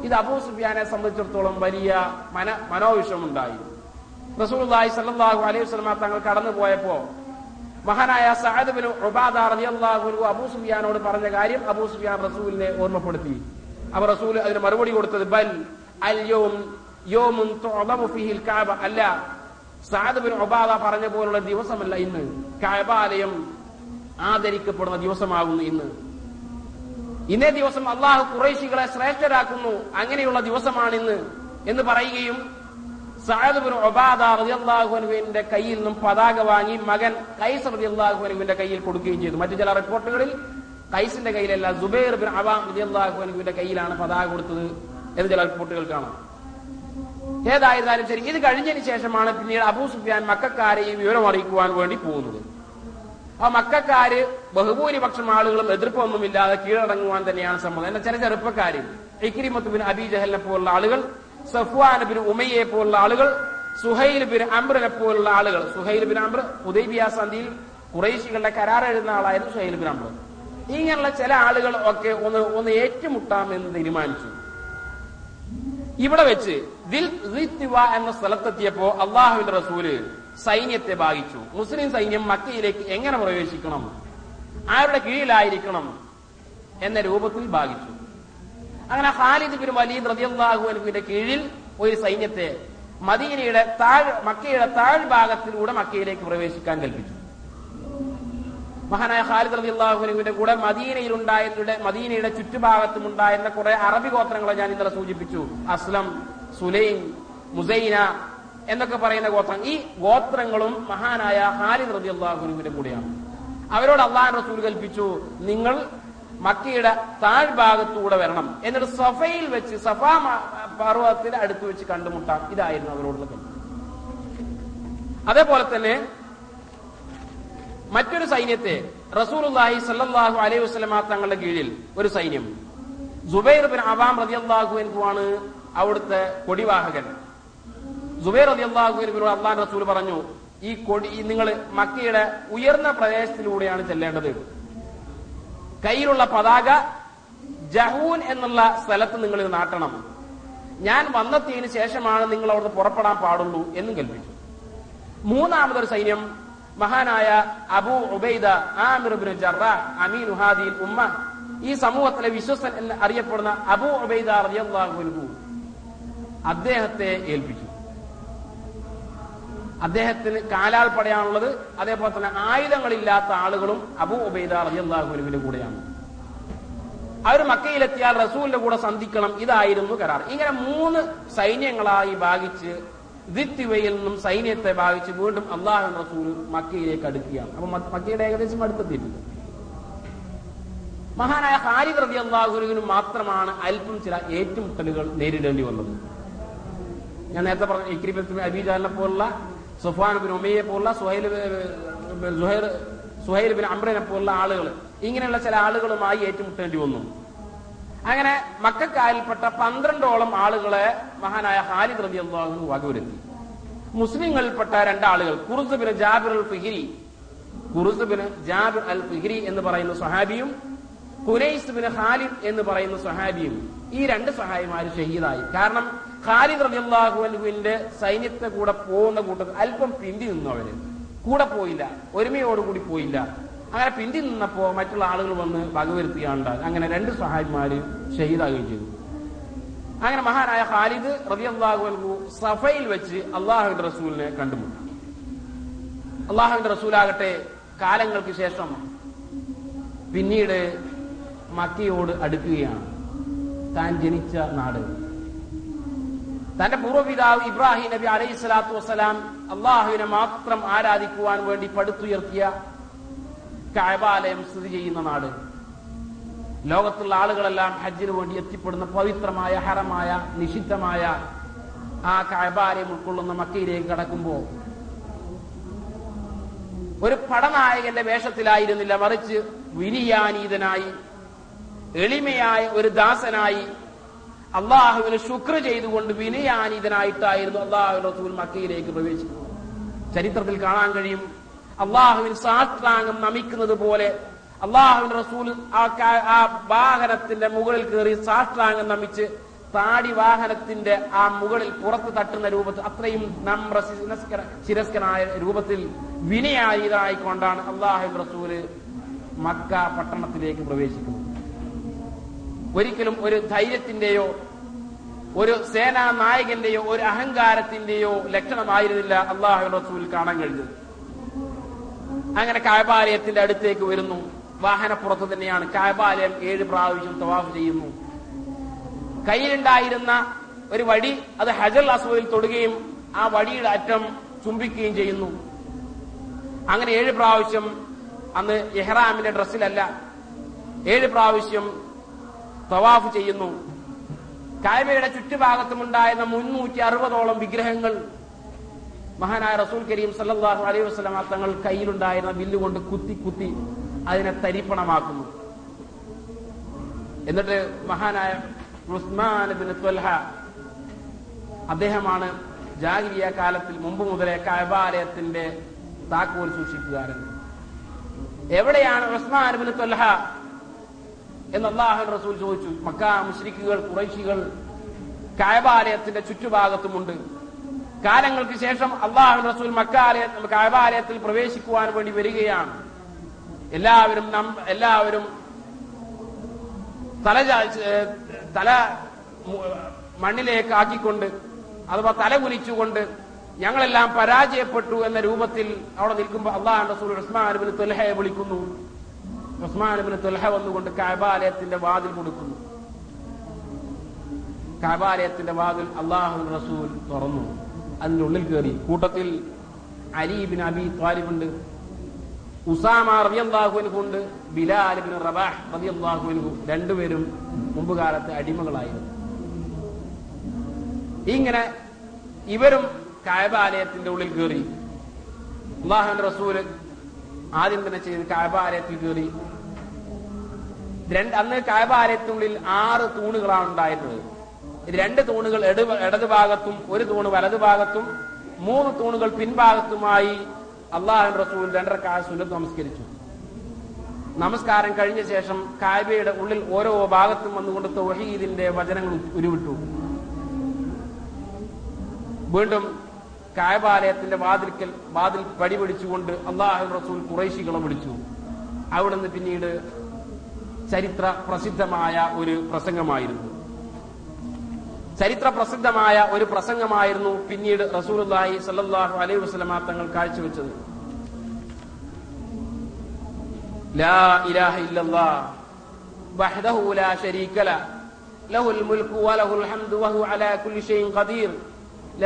ഇത് അബൂ സുഫിയാനെ സംബന്ധിച്ചിടത്തോളം വലിയ മന മനോവിഷമുണ്ടായി. റസൂലുള്ളാഹി സല്ലല്ലാഹു അലൈഹി സ്വലമ തങ്ങൾ കടന്നു പോയപ്പോ മഹാനായ ഉബാദ റളിയല്ലാഹു അൻഹു അബൂ സുഫിയാനോട് പറഞ്ഞ കാര്യം അബൂ സുഫിയാൻ റസൂലിനെ ഓർമ്മപ്പെടുത്തി. അവർ റസൂൽ അതിന് മറുപടി കൊടുത്തത് ബൽ അൽ യൗം കഅബ അല്ല സഅദ് ബിൻ ഉബാദ പറഞ്ഞ പോലുള്ള ദിവസമല്ല ഇന്ന്. കഅബാലയം ആദരിക്കപ്പെടുന്ന ദിവസമാകുന്നു ഇന്ന്. ഇന്നേ ദിവസം അള്ളാഹു കുറേശികളെ ശ്രേഷ്ഠരാക്കുന്നു. അങ്ങനെയുള്ള ദിവസമാണ് ഇന്ന് എന്ന് പറയുകയും സഅദ് ബിൻ ഉബാദ റളിയല്ലാഹു അൻഹുവിന്റെ കയ്യിൽ നിന്നും പതാക വാങ്ങി മകൻ കൈസ് റളിയല്ലാഹു അൻഹുവിന്റെ കയ്യിൽ കൊടുക്കുകയും ചെയ്തു. മറ്റു ചില റിപ്പോർട്ടുകളിൽ കൈസിന്റെ കയ്യിലല്ല സുബൈർ ബിൻ അബാം റളിയല്ലാഹു അൻഹുവിന്റെ കയ്യിലാണ് പതാക കൊടുത്തത് എന്ന് ചില റിപ്പോർട്ടുകൾ കാണാം. ഏതായിരുന്നാലും ശരി ഇത് കഴിഞ്ഞതിന് ശേഷമാണ് പിന്നീട് അബൂ സുഫിയാൻ മക്കാരെ ഈ വിവരം അറിയിക്കുവാൻ വേണ്ടി പോകുന്നത്. ആ മക്കാര് ബഹുഭൂരിപക്ഷം ആളുകളും എതിർപ്പൊന്നുമില്ലാതെ കീഴടങ്ങുവാൻ തന്നെയാണ് സമ്മതം. എന്നാൽ ചില ചെറുപ്പക്കാര് ഇക്രിമത്തുബിൻ അബി ജഹലിനെ പോലുള്ള ആളുകൾ സഫ്വാൻ ബിൻ ഉമയെ പോലുള്ള ആളുകൾ സുഹൈൽ ബിൻ അംറിനെ പോലുള്ള ആളുകൾ സുഹൈൽ ബിൻ അംർ ഉദൈബിയ സന്ധിയിൽ കുറേശികളുടെ കരാർ എഴുതുന്ന ആളായിരുന്നു സുഹൈൽ ബിൻ അംർ ഇങ്ങനെയുള്ള ചില ആളുകൾ ഒക്കെ ഒന്ന് ഒന്ന് ഏറ്റുമുട്ടാമെന്ന് തീരുമാനിച്ചു. ഇവിടെ വെച്ച് ദിൽ എന്ന സ്ഥലത്തെത്തിയപ്പോ അള്ളാഹുവിന്റെ റസൂൽ സൈന്യത്തെ ബാധിച്ചു മുസ്ലിം സൈന്യം മക്കയിലേക്ക് എങ്ങനെ പ്രവേശിക്കണം? ആരുടെ കീഴിലായിരിക്കണം? എന്ന രൂപത്തിൽ ബാധിച്ചു അങ്ങനെ ഖാലിദ് ബിൻ വലീദ് അൻഹുവിന്റെ കീഴിൽ ഒരു സൈന്യത്തെ മദീനയുടെ താഴ് മക്കയുടെ താഴ്ഭാഗത്തിലൂടെ മക്കയിലേക്ക് പ്രവേശിക്കാൻ കൽപ്പിച്ചു. മഹാനായ ഖാലിദ് അലി അൻഹുവിന്റെ കൂടെ മദീനയിൽ ഉണ്ടായിരുന്ന മദീനയുടെ ചുറ്റുഭാഗത്തും ഉണ്ടായിരുന്ന കുറെ അറബി ഗോത്രങ്ങളെ ഞാൻ ഇന്നലെ സൂചിപ്പിച്ചു. അസ്ലം സുലൈം മുസൈന എന്നൊക്കെ പറയുന്ന ഗോത്രം. ഈ ഗോത്രങ്ങളും മഹാനായ ഹാലിദ് റബി അൻഹുവിന്റെ കൂടെയാണ്. അവരോട് അള്ളാഹു റസൂൽ കൽപ്പിച്ചു നിങ്ങൾ മക്കയുടെ താഴ്ഭാഗത്തൂടെ വരണം. എന്നിട്ട് സഫയിൽ വെച്ച് സഫാ പർവതത്തിന്റെ അടുത്ത് വെച്ച് കണ്ടുമുട്ടാം ഇതായിരുന്നു അവരോടുള്ള കൽപ്പന. അതേപോലെ തന്നെ മറ്റൊരു സൈന്യത്തെ റസൂലുള്ളാഹി സല്ലാഹു അലൈഹി വസ്ലമാ തങ്ങളുടെ കീഴിൽ ഒരു സൈന്യം. സുബൈർ ബിൻ അവാം റളിയല്ലാഹു അൻഹുവാണ് അവിടുത്തെ കൊടിവാഹകൻ. റളിയല്ലാഹു അൻഹുവിനോട് അള്ളാഹു റസൂൽ പറഞ്ഞു ഈ കൊടി നിങ്ങൾ മക്കയുടെ ഉയർന്ന പ്രദേശത്തിലൂടെയാണ് ചെല്ലേണ്ടത്. കയ്യിലുള്ള പതാക ജഹൂൻ എന്നുള്ള സ്ഥലത്ത് നിങ്ങൾ ഇത് നാട്ടണം. ഞാൻ വന്നെത്തിയതിനു ശേഷമാണ് നിങ്ങൾ അവിടുന്ന് പുറപ്പെടാൻ പാടുള്ളൂ എന്നും കൽപ്പിച്ചു. മൂന്നാമതൊരു സൈന്യം മഹാനായ Abu Ubaida Amir bin Jarrah അമീൻ ഉഹാദിൽ ഉമ്മ. ഈ സമൂഹത്തിലെ വിശ്വസൻ എന്ന് അറിയപ്പെടുന്ന അബൂ ഉബൈദ റളിയല്ലാഹു അദ്ദേഹത്തെ ഏൽപ്പിച്ചു. അദ്ദേഹത്തിന് കാലാൽ പടയാണുള്ളത്. അതേപോലെ തന്നെ ആയുധങ്ങളില്ലാത്ത ആളുകളും അബൂ ഉബൈദ റളിയല്ലാഹു അൻഹുവിന്റെ കൂടെയാണ്. അവർ മക്കയിലെത്തിയാൽ റസൂലിന്റെ കൂടെ സന്ധിക്കണം ഇതായിരുന്നു കരാർ. ഇങ്ങനെ മൂന്ന് സൈന്യങ്ങളായി ഭാഗിച്ച് ദിത്തിവയിൽ നിന്നും സൈന്യത്തെ ഭാവിച്ച് വീണ്ടും അള്ളാഹു റസൂൽ മക്കയിലേക്ക് അടുക്കുകയാണ്. അപ്പൊ മക്കയുടെ ഏകദേശം അടുത്തെത്തിയിട്ടില്ല മഹാനായ ഹാരി റബി അള്ളാഹുവിന് മാത്രമാണ് അല്പം ചില ഏറ്റുമുട്ടലുകൾ നേരിടേണ്ടി വന്നത്. ഞാൻ നേരത്തെ പറഞ്ഞു ഇക്രിബത്ത് അബിജാലിനെ പോലുള്ള സുഫാൻ ബിൻ ഉമയെ പോലുള്ള സുഹൈൽ സുഹൈൽ ബിൻ അമ്രനെ പോലുള്ള ആളുകൾ ഇങ്ങനെയുള്ള ചില ആളുകളുമായി ഏറ്റുമുട്ടേണ്ടി വന്നു. അങ്ങനെ മക്കാരിൽപ്പെട്ട പന്ത്രണ്ടോളം ആളുകളെ മഹാനായ ഹാലിദ് റബി അള്ളാഹു വകവരുത്തി. മുസ്ലിങ്ങളിൽപ്പെട്ട രണ്ടാളുകൾ കുറുസുബിന് ജാബിർ അൽ ഫിഹിരി കുറുസുബിന് ജാബിർ അൽ ഫിഹിരി എന്ന് പറയുന്ന സ്വഹാബിയും കുരൈസുബിന് ബിൻ ഖാലിദ് എന്ന് പറയുന്ന സ്വഹാബിയും ഈ രണ്ട് സഹായിമാര് ഷഹീദായി. കാരണം ഖാലിദ് റളിയല്ലാഹു അൻഹുവിന്റെ സൈന്യത്തെ കൂടെ പോകുന്ന കൂട്ടത്തിൽ അല്പം പിന്തി നിന്നു അവർ. കൂടെ പോയില്ല ഒരുമയോടുകൂടി പോയില്ല. അങ്ങനെ പിന്തി നിന്നപ്പോ മറ്റുള്ള ആളുകൾ വന്ന് വകവരുത്തിയാണ്ട് അങ്ങനെ രണ്ട് സഹായിമാര് ഷഹീദാകുകയും ചെയ്തു. അങ്ങനെ മഹാനായ ഖാലിദ് റളിയല്ലാഹു അൻഹു സഫയിൽ വെച്ച് അള്ളാഹുവിന്റെ റസൂലിനെ കണ്ടുമുട്ടി. അള്ളാഹുവിന്റെ റസൂലാകട്ടെ കാലങ്ങൾക്ക് ശേഷം പിന്നീട് മക്കയോട് അടുക്കുകയാണ്. താൻ ജനിച്ച നാട്. തന്റെ പൂർവപിതാവ് ഇബ്രാഹിം നബി അലൈഹി സ്വലാത്തു വസ്സലാം അള്ളാഹുവിനെ മാത്രം ആരാധിക്കുവാൻ വേണ്ടി പടുത്തുയർത്തിയ കഅബാലയം സ്ഥിതി ചെയ്യുന്ന നാട്. ലോകത്തുള്ള ആളുകളെല്ലാം ഹജ്ജിന് വേണ്ടി എത്തിപ്പെടുന്ന പവിത്രമായ ഹരമായ നിഷിദ്ധമായ ആ കഅബാലയം ഉൾക്കൊള്ളുന്ന മക്കയിലേക്ക് കടക്കുമ്പോൾ ഒരു പടനായകന്റെ വേഷത്തിലായിരുന്നില്ല. മറിച്ച് വിനിയാനീതനായി എളിമയായ ഒരു ദാസനായി അള്ളാഹുവിന് ശുക്ർ ചെയ്തുകൊണ്ട് വിനയാനീതനായിട്ടായിരുന്നു അള്ളാഹു റസൂൽ മക്കയിലേക്ക് പ്രവേശിക്കുന്നത്. ചരിത്രത്തിൽ കാണാൻ കഴിയും അള്ളാഹുവിൻ സാഷ്ടാംഗം നമിക്കുന്നത് പോലെ അള്ളാഹുവിൻ റസൂൽ ആ വാഹനത്തിന്റെ മുകളിൽ കയറി സാഷ്ടാംഗം നമിച്ച് താടി വാഹനത്തിന്റെ ആ മുകളിൽ പുറത്ത് തട്ടുന്ന രൂപത്തിൽ അത്രയും നമ്ര ശിരസ്കനായ രൂപത്തിൽ വിനയായതായിക്കൊണ്ടാണ് അള്ളാഹു റസൂൽ മക്ക പട്ടണത്തിലേക്ക് പ്രവേശിക്കുന്നത്. ഒരിക്കലും ഒരു ധൈര്യത്തിന്റെയോ ഒരു സേനാ നായകന്റെയോ ഒരു അഹങ്കാരത്തിന്റെയോ ലക്ഷണമായിരുന്നില്ല അള്ളാഹു റസൂൽ കാണാൻ കഴിഞ്ഞത്. അങ്ങനെ കായബാലയത്തിന്റെ അടുത്തേക്ക് വരുന്നു. വാഹനപ്പുറത്ത് തന്നെയാണ്. കായബാലയം ഏഴ് പ്രാവശ്യം തവാഫ് ചെയ്യുന്നു. കയ്യിലുണ്ടായിരുന്ന ഒരു വടി അത് ഹജൽ അസുഖയിൽ തൊടുകയും ആ വടിയുടെ അറ്റം ചുംബിക്കുകയും ചെയ്യുന്നു. അങ്ങനെ ഏഴ് പ്രാവശ്യം അന്ന് എഹ്റാമിന്റെ ഡ്രസ്സിലല്ല ഏഴ് പ്രാവശ്യം തവാഫ് ചെയ്യുന്നു. കായബയുടെ ചുറ്റുഭാഗത്തുമുണ്ടായിരുന്ന മുന്നൂറ്റി അറുപതോളം വിഗ്രഹങ്ങൾ മഹാനായ റസൂൽ കരീം സല്ലാഹു അലൈഹി വസല്ലമ തങ്ങൾ കയ്യിലുണ്ടായിരുന്ന ബില്ലുകൊണ്ട് കുത്തി കുത്തി അതിനെ തരിപ്പണമാക്കുന്നു. എന്നിട്ട് മഹാനായ ഉസ്മാൻ ബിൻ ത്വൽഹ അദ്ദേഹമാണ് ജാഹിരിയ കാലത്തിൽ മുമ്പ് മുതലേ കബാലയത്തിന്റെ താക്കോൽ സൂക്ഷിക്കുകാരൻ എവിടെയാണ് ഉസ്മാൻ ബിൻ ത്വൽഹ എന്ന് അള്ളാഹു റസൂൽ ചോദിച്ചു. മക്ക മുശ്രിക്കുകൾ കുറൈശികൾ കായബാലയത്തിന്റെ ചുറ്റുഭാഗത്തുമുണ്ട്. കാലങ്ങൾക്ക് ശേഷം അള്ളാഹു റസൂൽ മക്കാലയ കായബാലയത്തിൽ പ്രവേശിക്കുവാൻ വേണ്ടി വരികയാണ്. എല്ലാവരും എല്ലാവരും തല തല മണ്ണിലേക്ക് ആക്കിക്കൊണ്ട് അഥവാ തല കുനിച്ചുകൊണ്ട് ഞങ്ങളെല്ലാം പരാജയപ്പെട്ടു എന്ന രൂപത്തിൽ അവിടെ നിൽക്കുമ്പോൾ അള്ളാഹു റസൂൽ ഉസ്മാൻ ബിൻ തുൽഹയെ വിളിക്കുന്നു. ഉസ്മാൻ ബിൻ തുൽഹ വന്നുകൊണ്ട് കാബാലയത്തിന്റെ വാതിൽ കൊടുക്കുന്നു. കാബാലയത്തിന്റെ വാതിൽ അള്ളാഹു റസൂൽ തുറന്നു. അതിന്റെ ഉള്ളിൽ കയറി കൂട്ടത്തിൽ അലി ബിൻ അബി ത്വാലിബുണ്ട് ഉസാമ റബിയാഹുവിനുണ്ട് ഉണ്ട്. ബിലാൽ ബിൻ റബാഹ് റബിയല്ലാഹുവിൻഹു രണ്ടുപേരും മുമ്പ് കാലത്ത് അടിമകളായിരുന്നു. ഇങ്ങനെ ഇവരും കായബാലയത്തിന്റെ ഉള്ളിൽ കയറി അള്ളാഹുവിന്റെ റസൂൽ ആദ്യം തന്നെ ചെയ്ത് കായബാലയത്തിൽ കയറി രണ്ട് അന്ന് കായബാലയത്തിനുള്ളിൽ ആറ് തൂണുകളാണ് ഉണ്ടായിരുന്നത്. ഇത് രണ്ട് തൂണുകൾ ഇടത് ഇടത് ഭാഗത്തും ഒരു തൂണ് വലതു ഭാഗത്തും മൂന്ന് തൂണുകൾ പിൻഭാഗത്തുമായി അള്ളാഹു റസൂൽ രണ്ടര സുന്നത്ത് നമസ്കരിച്ചു. നമസ്കാരം കഴിഞ്ഞ ശേഷം കായബയുടെ ഉള്ളിൽ ഓരോ ഭാഗത്തും വന്നുകൊണ്ട് തൊഹീദിന്റെ വചനങ്ങൾ ഉരുവിട്ടു. വീണ്ടും കായബാലയത്തിന്റെ വാതിൽക്കൽ വാതിൽ പടി പിടിച്ചുകൊണ്ട് അള്ളാഹു റസൂൽ കുറേശികളെ വിളിച്ചു. അവിടുന്ന് പിന്നീട് ചരിത്ര പ്രസിദ്ധമായ ഒരു പ്രസംഗമായിരുന്നു. ചരിത്ര പ്രസിദ്ധമായ ഒരു പ്രസംഗമായിരുന്നു പിന്നീട് റസൂലുള്ളാഹി സല്ലല്ലാഹു അലൈഹി വസല്ലമ തങ്ങൾ കാഴ്ചവെച്ചത് ലാ ഇലാഹ ഇല്ലല്ലാഹ് വഹ്ദഹു ലാ ശരീക ല ലഹുൽ മുൽക്കു വലഹുൽ ഹംദു വഹു അലാ കുല്ലി ഷൈഇൻ ഖദീർ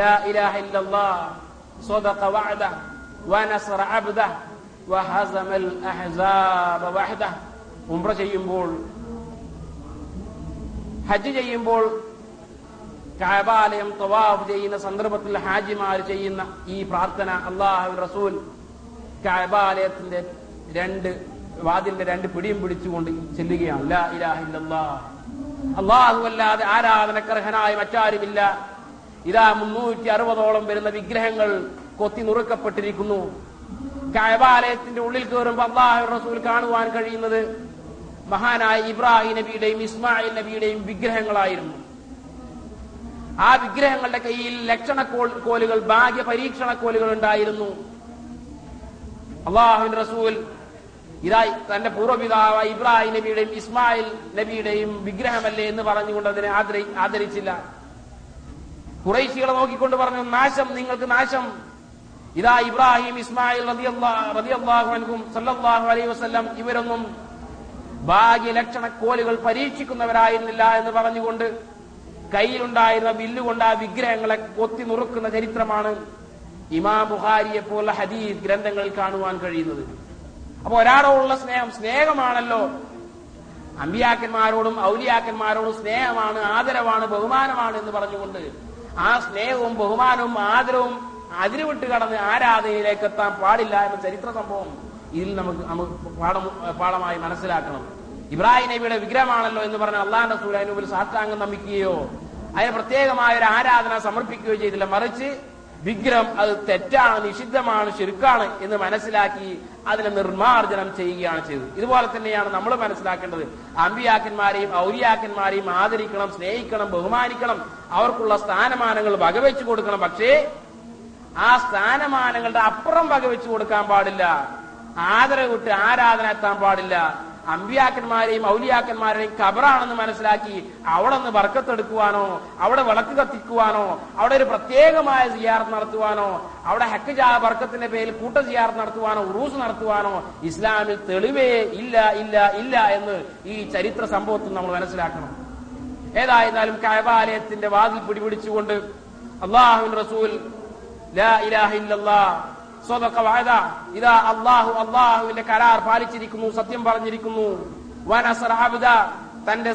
ലാ ഇലാഹ ഇല്ലല്ലാഹ് صدق وعده ونصر عبده وهزم الأحزاب وحده ഉംറ ചെയ്യുമ്പോൾ ഹജ്ജ് ചെയ്യുമ്പോൾ കാബാലയം തവാഫ് ചെയ്യുന്ന സന്ദർഭത്തിൽ ഹാജിമാർ ചെയ്യുന്ന ഈ പ്രാർത്ഥന അള്ളാഹു റസൂൽ കാബാലയത്തിന്റെ രണ്ട് വാതിലിന്റെ രണ്ട് പിടിയും പിടിച്ചുകൊണ്ട് ചെല്ലുകയാണ്. ലാ ഇലാഹ ഇല്ലല്ലാഹ്. അള്ളാഹു അല്ലാതെ ആരാധനക്കർഹനായ മറ്റാരുമില്ല. ഇതാ മുന്നൂറ്റി അറുപതോളം വരുന്ന വിഗ്രഹങ്ങൾ കൊത്തി നുറുക്കപ്പെട്ടിരിക്കുന്നു. കായബാലയത്തിന്റെ ഉള്ളിൽ കയറുമ്പോൾ അള്ളാഹു റസൂൽ കാണുവാൻ കഴിയുന്നത് മഹാനായ ഇബ്രാഹിം നബിയുടെയും ഇസ്മായിൽ നബിയുടെയും വിഗ്രഹങ്ങളായിരുന്നു. ആ വിഗ്രഹങ്ങളുടെ കയ്യിൽ ലക്ഷണ കോൾ- കോലുകൾ ഭാഗ്യ പരീക്ഷണ കോലുകൾ ഉണ്ടായിരുന്നു. അള്ളാഹുവിൻ റസൂൽ ഇതായി തന്റെ പൂർവപിതാവ് ഇബ്രാഹിം നബിയുടെയും ഇസ്മായിൽ നബിയുടെയും വിഗ്രഹമല്ലേ എന്ന് പറഞ്ഞുകൊണ്ട് അതിനെ ആദരി ആദരിച്ചില്ല. കുറേശികളെ നോക്കിക്കൊണ്ട് പറഞ്ഞു നാശം നിങ്ങൾക്ക് നാശം. ഇതാ ഇബ്രാഹിം ഇസ്മായിൽ റളിയല്ലാഹു അൻഹും സല്ലല്ലാഹു അലൈഹി വസല്ലം ഇവരൊന്നും ഭാഗ്യലക്ഷണ കോലുകൾ പരീക്ഷിക്കുന്നവരായിരുന്നില്ല എന്ന് പറഞ്ഞുകൊണ്ട് കയ്യിലുണ്ടായിരുന്ന വില്ലുകൊണ്ട് ആ വിഗ്രഹങ്ങളെ കൊത്തി നുറുക്കുന്ന ചരിത്രമാണ് ഇമാം ബുഹാരിയെ പോലുള്ള ഹദീദ് ഗ്രന്ഥങ്ങളിൽ കാണുവാൻ കഴിയുന്നത്. അപ്പൊ ഒരാളോടുള്ള സ്നേഹം സ്നേഹമാണല്ലോ. അമ്പിയാക്കന്മാരോടും ഔലിയാക്കന്മാരോടും സ്നേഹമാണ് ആദരവാണ് ബഹുമാനമാണ് എന്ന് പറഞ്ഞുകൊണ്ട് ആ സ്നേഹവും ബഹുമാനവും ആദരവും അതിരുവിട്ട് കടന്ന് ആരാധനയിലേക്ക് എത്താൻ പാടില്ല എന്ന ചരിത്ര സംഭവം ഇതിൽ നമുക്ക് നമുക്ക് പാഠം പാഠമായി മനസ്സിലാക്കണം. ഇബ്രാഹിം നബിയുടെ വിഗ്രഹമാണല്ലോ എന്ന് പറഞ്ഞ അള്ളാഹ് റസൂൽ അതിന് മുമ്പിൽ സാഷ്ടാംഗം നമിക്കുകയോ അതിന് പ്രത്യേകമായ ഒരു ആരാധന സമർപ്പിക്കുകയോ ചെയ്തില്ല. മറിച്ച് വിഗ്രഹം അത് തെറ്റാണ് നിഷിദ്ധമാണ് ശിർക്കാണ് എന്ന് മനസ്സിലാക്കി അതിനെ നിർമ്മാർജനം ചെയ്യുകയാണ് ചെയ്തത്. ഇതുപോലെ തന്നെയാണ് നമ്മൾ മനസ്സിലാക്കേണ്ടത്. അമ്പിയാക്കന്മാരെയും ഔലിയാക്കന്മാരെയും ആദരിക്കണം സ്നേഹിക്കണം ബഹുമാനിക്കണം. അവർക്കുള്ള സ്ഥാനമാനങ്ങൾ വകവെച്ചു കൊടുക്കണം. പക്ഷേ ആ സ്ഥാനമാനങ്ങളുടെ അപ്പുറം വകവെച്ചു കൊടുക്കാൻ പാടില്ല. ആദരവ് വിട്ട് ആരാധന എത്താൻ പാടില്ല. അമ്പിയാക്കന്മാരെയും ഔലിയാക്കന്മാരെയും കബറാണെന്ന് മനസ്സിലാക്കി അവിടെ നിന്ന് വർക്കത്തെടുക്കുവാനോ അവിടെ വിളക്ക് കത്തിക്കുവാനോ അവിടെ ഒരു പ്രത്യേകമായ സിയാർത്ത് നടത്തുവാനോ അവിടെ ഹക്ക് വർക്കത്തിന്റെ പേരിൽ കൂട്ട സിയാർത്ത് നടത്തുവാനോ ഉറൂസ് നടത്തുവാനോ ഇസ്ലാമിൽ തെളിവേ ഇല്ല ഇല്ല ഇല്ല എന്ന് ഈ ചരിത്ര സംഭവത്തിൽ നമ്മൾ മനസ്സിലാക്കണം. ഏതായിരുന്നാലും കൈവാലയത്തിന്റെ വാതിൽ പിടിപിടിച്ചുകൊണ്ട് അള്ളാഹുൻ റസൂൽ ലാ അള്ളാഹു അള്ളാഹുവിന്റെ കരാർ പാലിച്ചിരിക്കുന്നു സത്യം പറഞ്ഞിരിക്കുന്നു. തന്റെ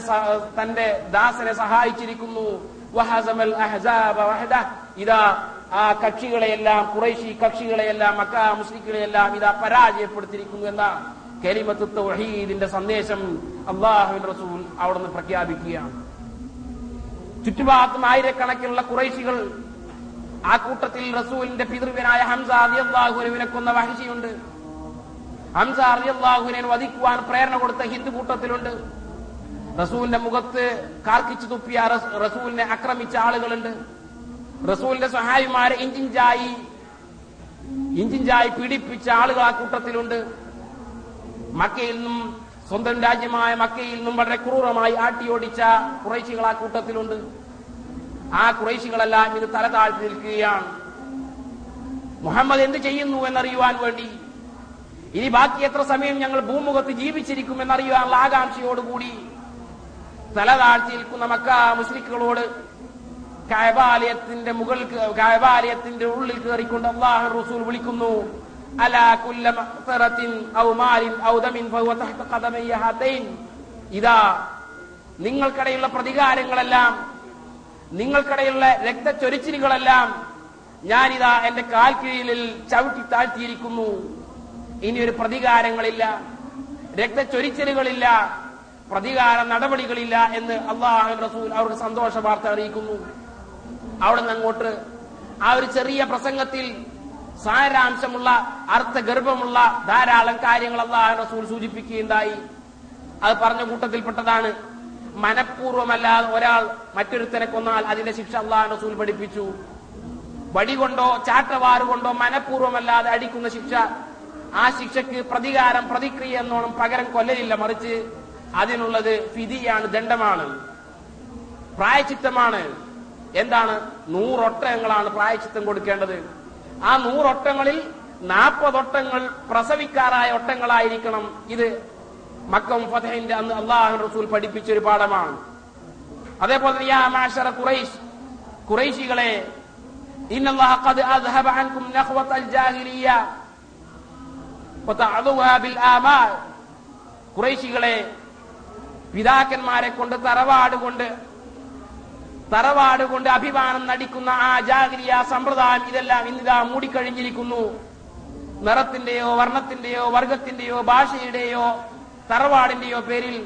തന്റെ ദാസനെ സഹായിച്ചിരിക്കുന്നു. വഹദ. ഇതാ ആ കക്ഷികളെയെല്ലാം കുറേശി കക്ഷികളെയെല്ലാം മക്ക മുസ്ലിക്കുകളെയെല്ലാം ഇതാ പരാജയപ്പെടുത്തിയിരിക്കുന്നു എന്ന കലിമത്ത് തൗഹീദിന്റെ സന്ദേശം അള്ളാഹുവിൻ റസൂൽ അവിടുന്ന് പ്രഖ്യാപിക്കുകയാണ്. ചുറ്റുഭാഗത്തും ആയിരക്കണക്കിനുള്ള കുറേശികൾ ആ കൂട്ടത്തിൽ റസൂലിന്റെ പിതൃവനായ ഹംസ അറിയാഹുനെ കൊന്ന വഹിഷിയുണ്ട് ഹംസ അറിയാഹുനെ വധിക്കുവാൻ പ്രേരണ കൊടുത്ത ഹിന്ദു കൂട്ടത്തിലുണ്ട്. റസൂലിന്റെ മുഖത്ത് കാർക്കിച്ചു തുപ്പിയ റസ്- റസൂലിനെ ആക്രമിച്ച ആളുകളുണ്ട്. റസൂലിന്റെ സഹായിമാരെ ഇഞ്ചിഞ്ചായി ഇഞ്ചിഞ്ചായി പീഡിപ്പിച്ച ആളുകൾ ആ കൂട്ടത്തിലുണ്ട്. മക്കയിൽ നിന്നും സ്വന്തം രാജ്യമായ മക്കയിൽ നിന്നും വളരെ ക്രൂരമായി ആട്ടിയോടിച്ച കുറേശികൾ ആ കൂട്ടത്തിലുണ്ട്. ആ കുറേശികളെല്ലാം ഇത് തല താഴ്ത്തി നിൽക്കുകയാണ്. മുഹമ്മദ് എന്ത് ചെയ്യുന്നു എന്നറിയുവാൻ വേണ്ടി? ഇനി ബാക്കി എത്ര സമയം ഞങ്ങൾ ഭൂമുഖത്ത് ജീവിച്ചിരിക്കും എന്നറിയുവാനുള്ള ആകാംക്ഷയോടുകൂടി തല താഴ്ത്തി നിൽക്കുന്ന മക്ക മുസ്ലിക്കുകളോട് കായബാലയത്തിന്റെ മുകൾ കായബാലയത്തിന്റെ ഉള്ളിൽ കയറിക്കൊണ്ട് അള്ളാഹു റസൂൽ വിളിക്കുന്നു. ഇതാ നിങ്ങൾക്കിടയിലുള്ള പ്രതികാരങ്ങളെല്ലാം നിങ്ങൾക്കിടയിലുള്ള രക്തച്ചൊരിച്ചിലുകളെല്ലാം ഞാനിതാ എന്റെ കാൽ കീഴിൽ ചവിട്ടി താഴ്ത്തിയിരിക്കുന്നു. ഇനി ഒരു പ്രതികാരങ്ങളില്ല രക്തച്ചൊരിച്ചിലുകളില്ല പ്രതികാര നടപടികളില്ല എന്ന് അള്ളാഹു റസൂൽ അവരുടെ സന്തോഷ വാർത്ത അറിയിക്കുന്നു. അവിടെ അങ്ങോട്ട് ആ ഒരു ചെറിയ പ്രസംഗത്തിൽ സാരാംശമുള്ള അർത്ഥഗർഭമുള്ള ധാരാളം കാര്യങ്ങൾ അള്ളാഹു റസൂൽ സൂചിപ്പിക്കുകയുണ്ടായി. അത് പറഞ്ഞ കൂട്ടത്തിൽപ്പെട്ടതാണ്. മനഃപൂർവമല്ലാതെ ഒരാൾ മറ്റൊരുത്തനെ കൊന്നാൽ അതിന്റെ ശിക്ഷ അള്ളാഹ് റസൂൽ പഠിപ്പിച്ചു. വടി കൊണ്ടോ ചാട്ടവാറ് കൊണ്ടോ മനഃപൂർവമല്ലാതെ അടിക്കുന്ന ശിക്ഷ ആ ശിക്ഷയ്ക്ക് പ്രതികാരം പ്രതിക്രിയ എന്നോണം പകരം കൊല്ലലില്ല. മറിച്ച് അതിനുള്ളത് ഫിതിയാണ് ദണ്ഡമാണ്. പ്രായച്ചിത്തമാണ്. എന്താണ്? നൂറൊട്ടങ്ങളാണ് പ്രായച്ചിത്തം കൊടുക്കേണ്ടത്. ആ നൂറൊട്ടങ്ങളിൽ നാൽപ്പതൊട്ടങ്ങൾ പ്രസവിക്കാറായ ഒട്ടങ്ങളായിരിക്കണം ഇത്. മക്കം ഫതഹിന്റെ അന്ന് അള്ളാഹു റസൂൽ പഠിപ്പിച്ച ഒരു പാഠമാണ്. അതേപോലെ തന്നെ യാ മാഷറ ഖുറൈശ് ഖുറൈശികളെ ഇന്നല്ലാഹ ഖദ് അദ്ഹബ അൻകും നഖ്വത്തൽ ജാഹിലിയ്യ വതഅദുഹാ ബിൽ ആമാൽ ഖുറൈശികളെ പിതാക്കന്മാരെ കൊണ്ട് തറവാട് കൊണ്ട് തറവാട് കൊണ്ട് അഭിമാനം നടിക്കുന്ന ആ ജാഗ്രിയ സമ്പ്രദായം ഇതെല്ലാം ഇന്നിതാ മൂടിക്കഴിഞ്ഞിരിക്കുന്നു. നിറത്തിന്റെയോ വർണത്തിന്റെയോ വർഗത്തിന്റെയോ ഭാഷയുടെയോ തറവാടിന്റെയോ പേരിൽ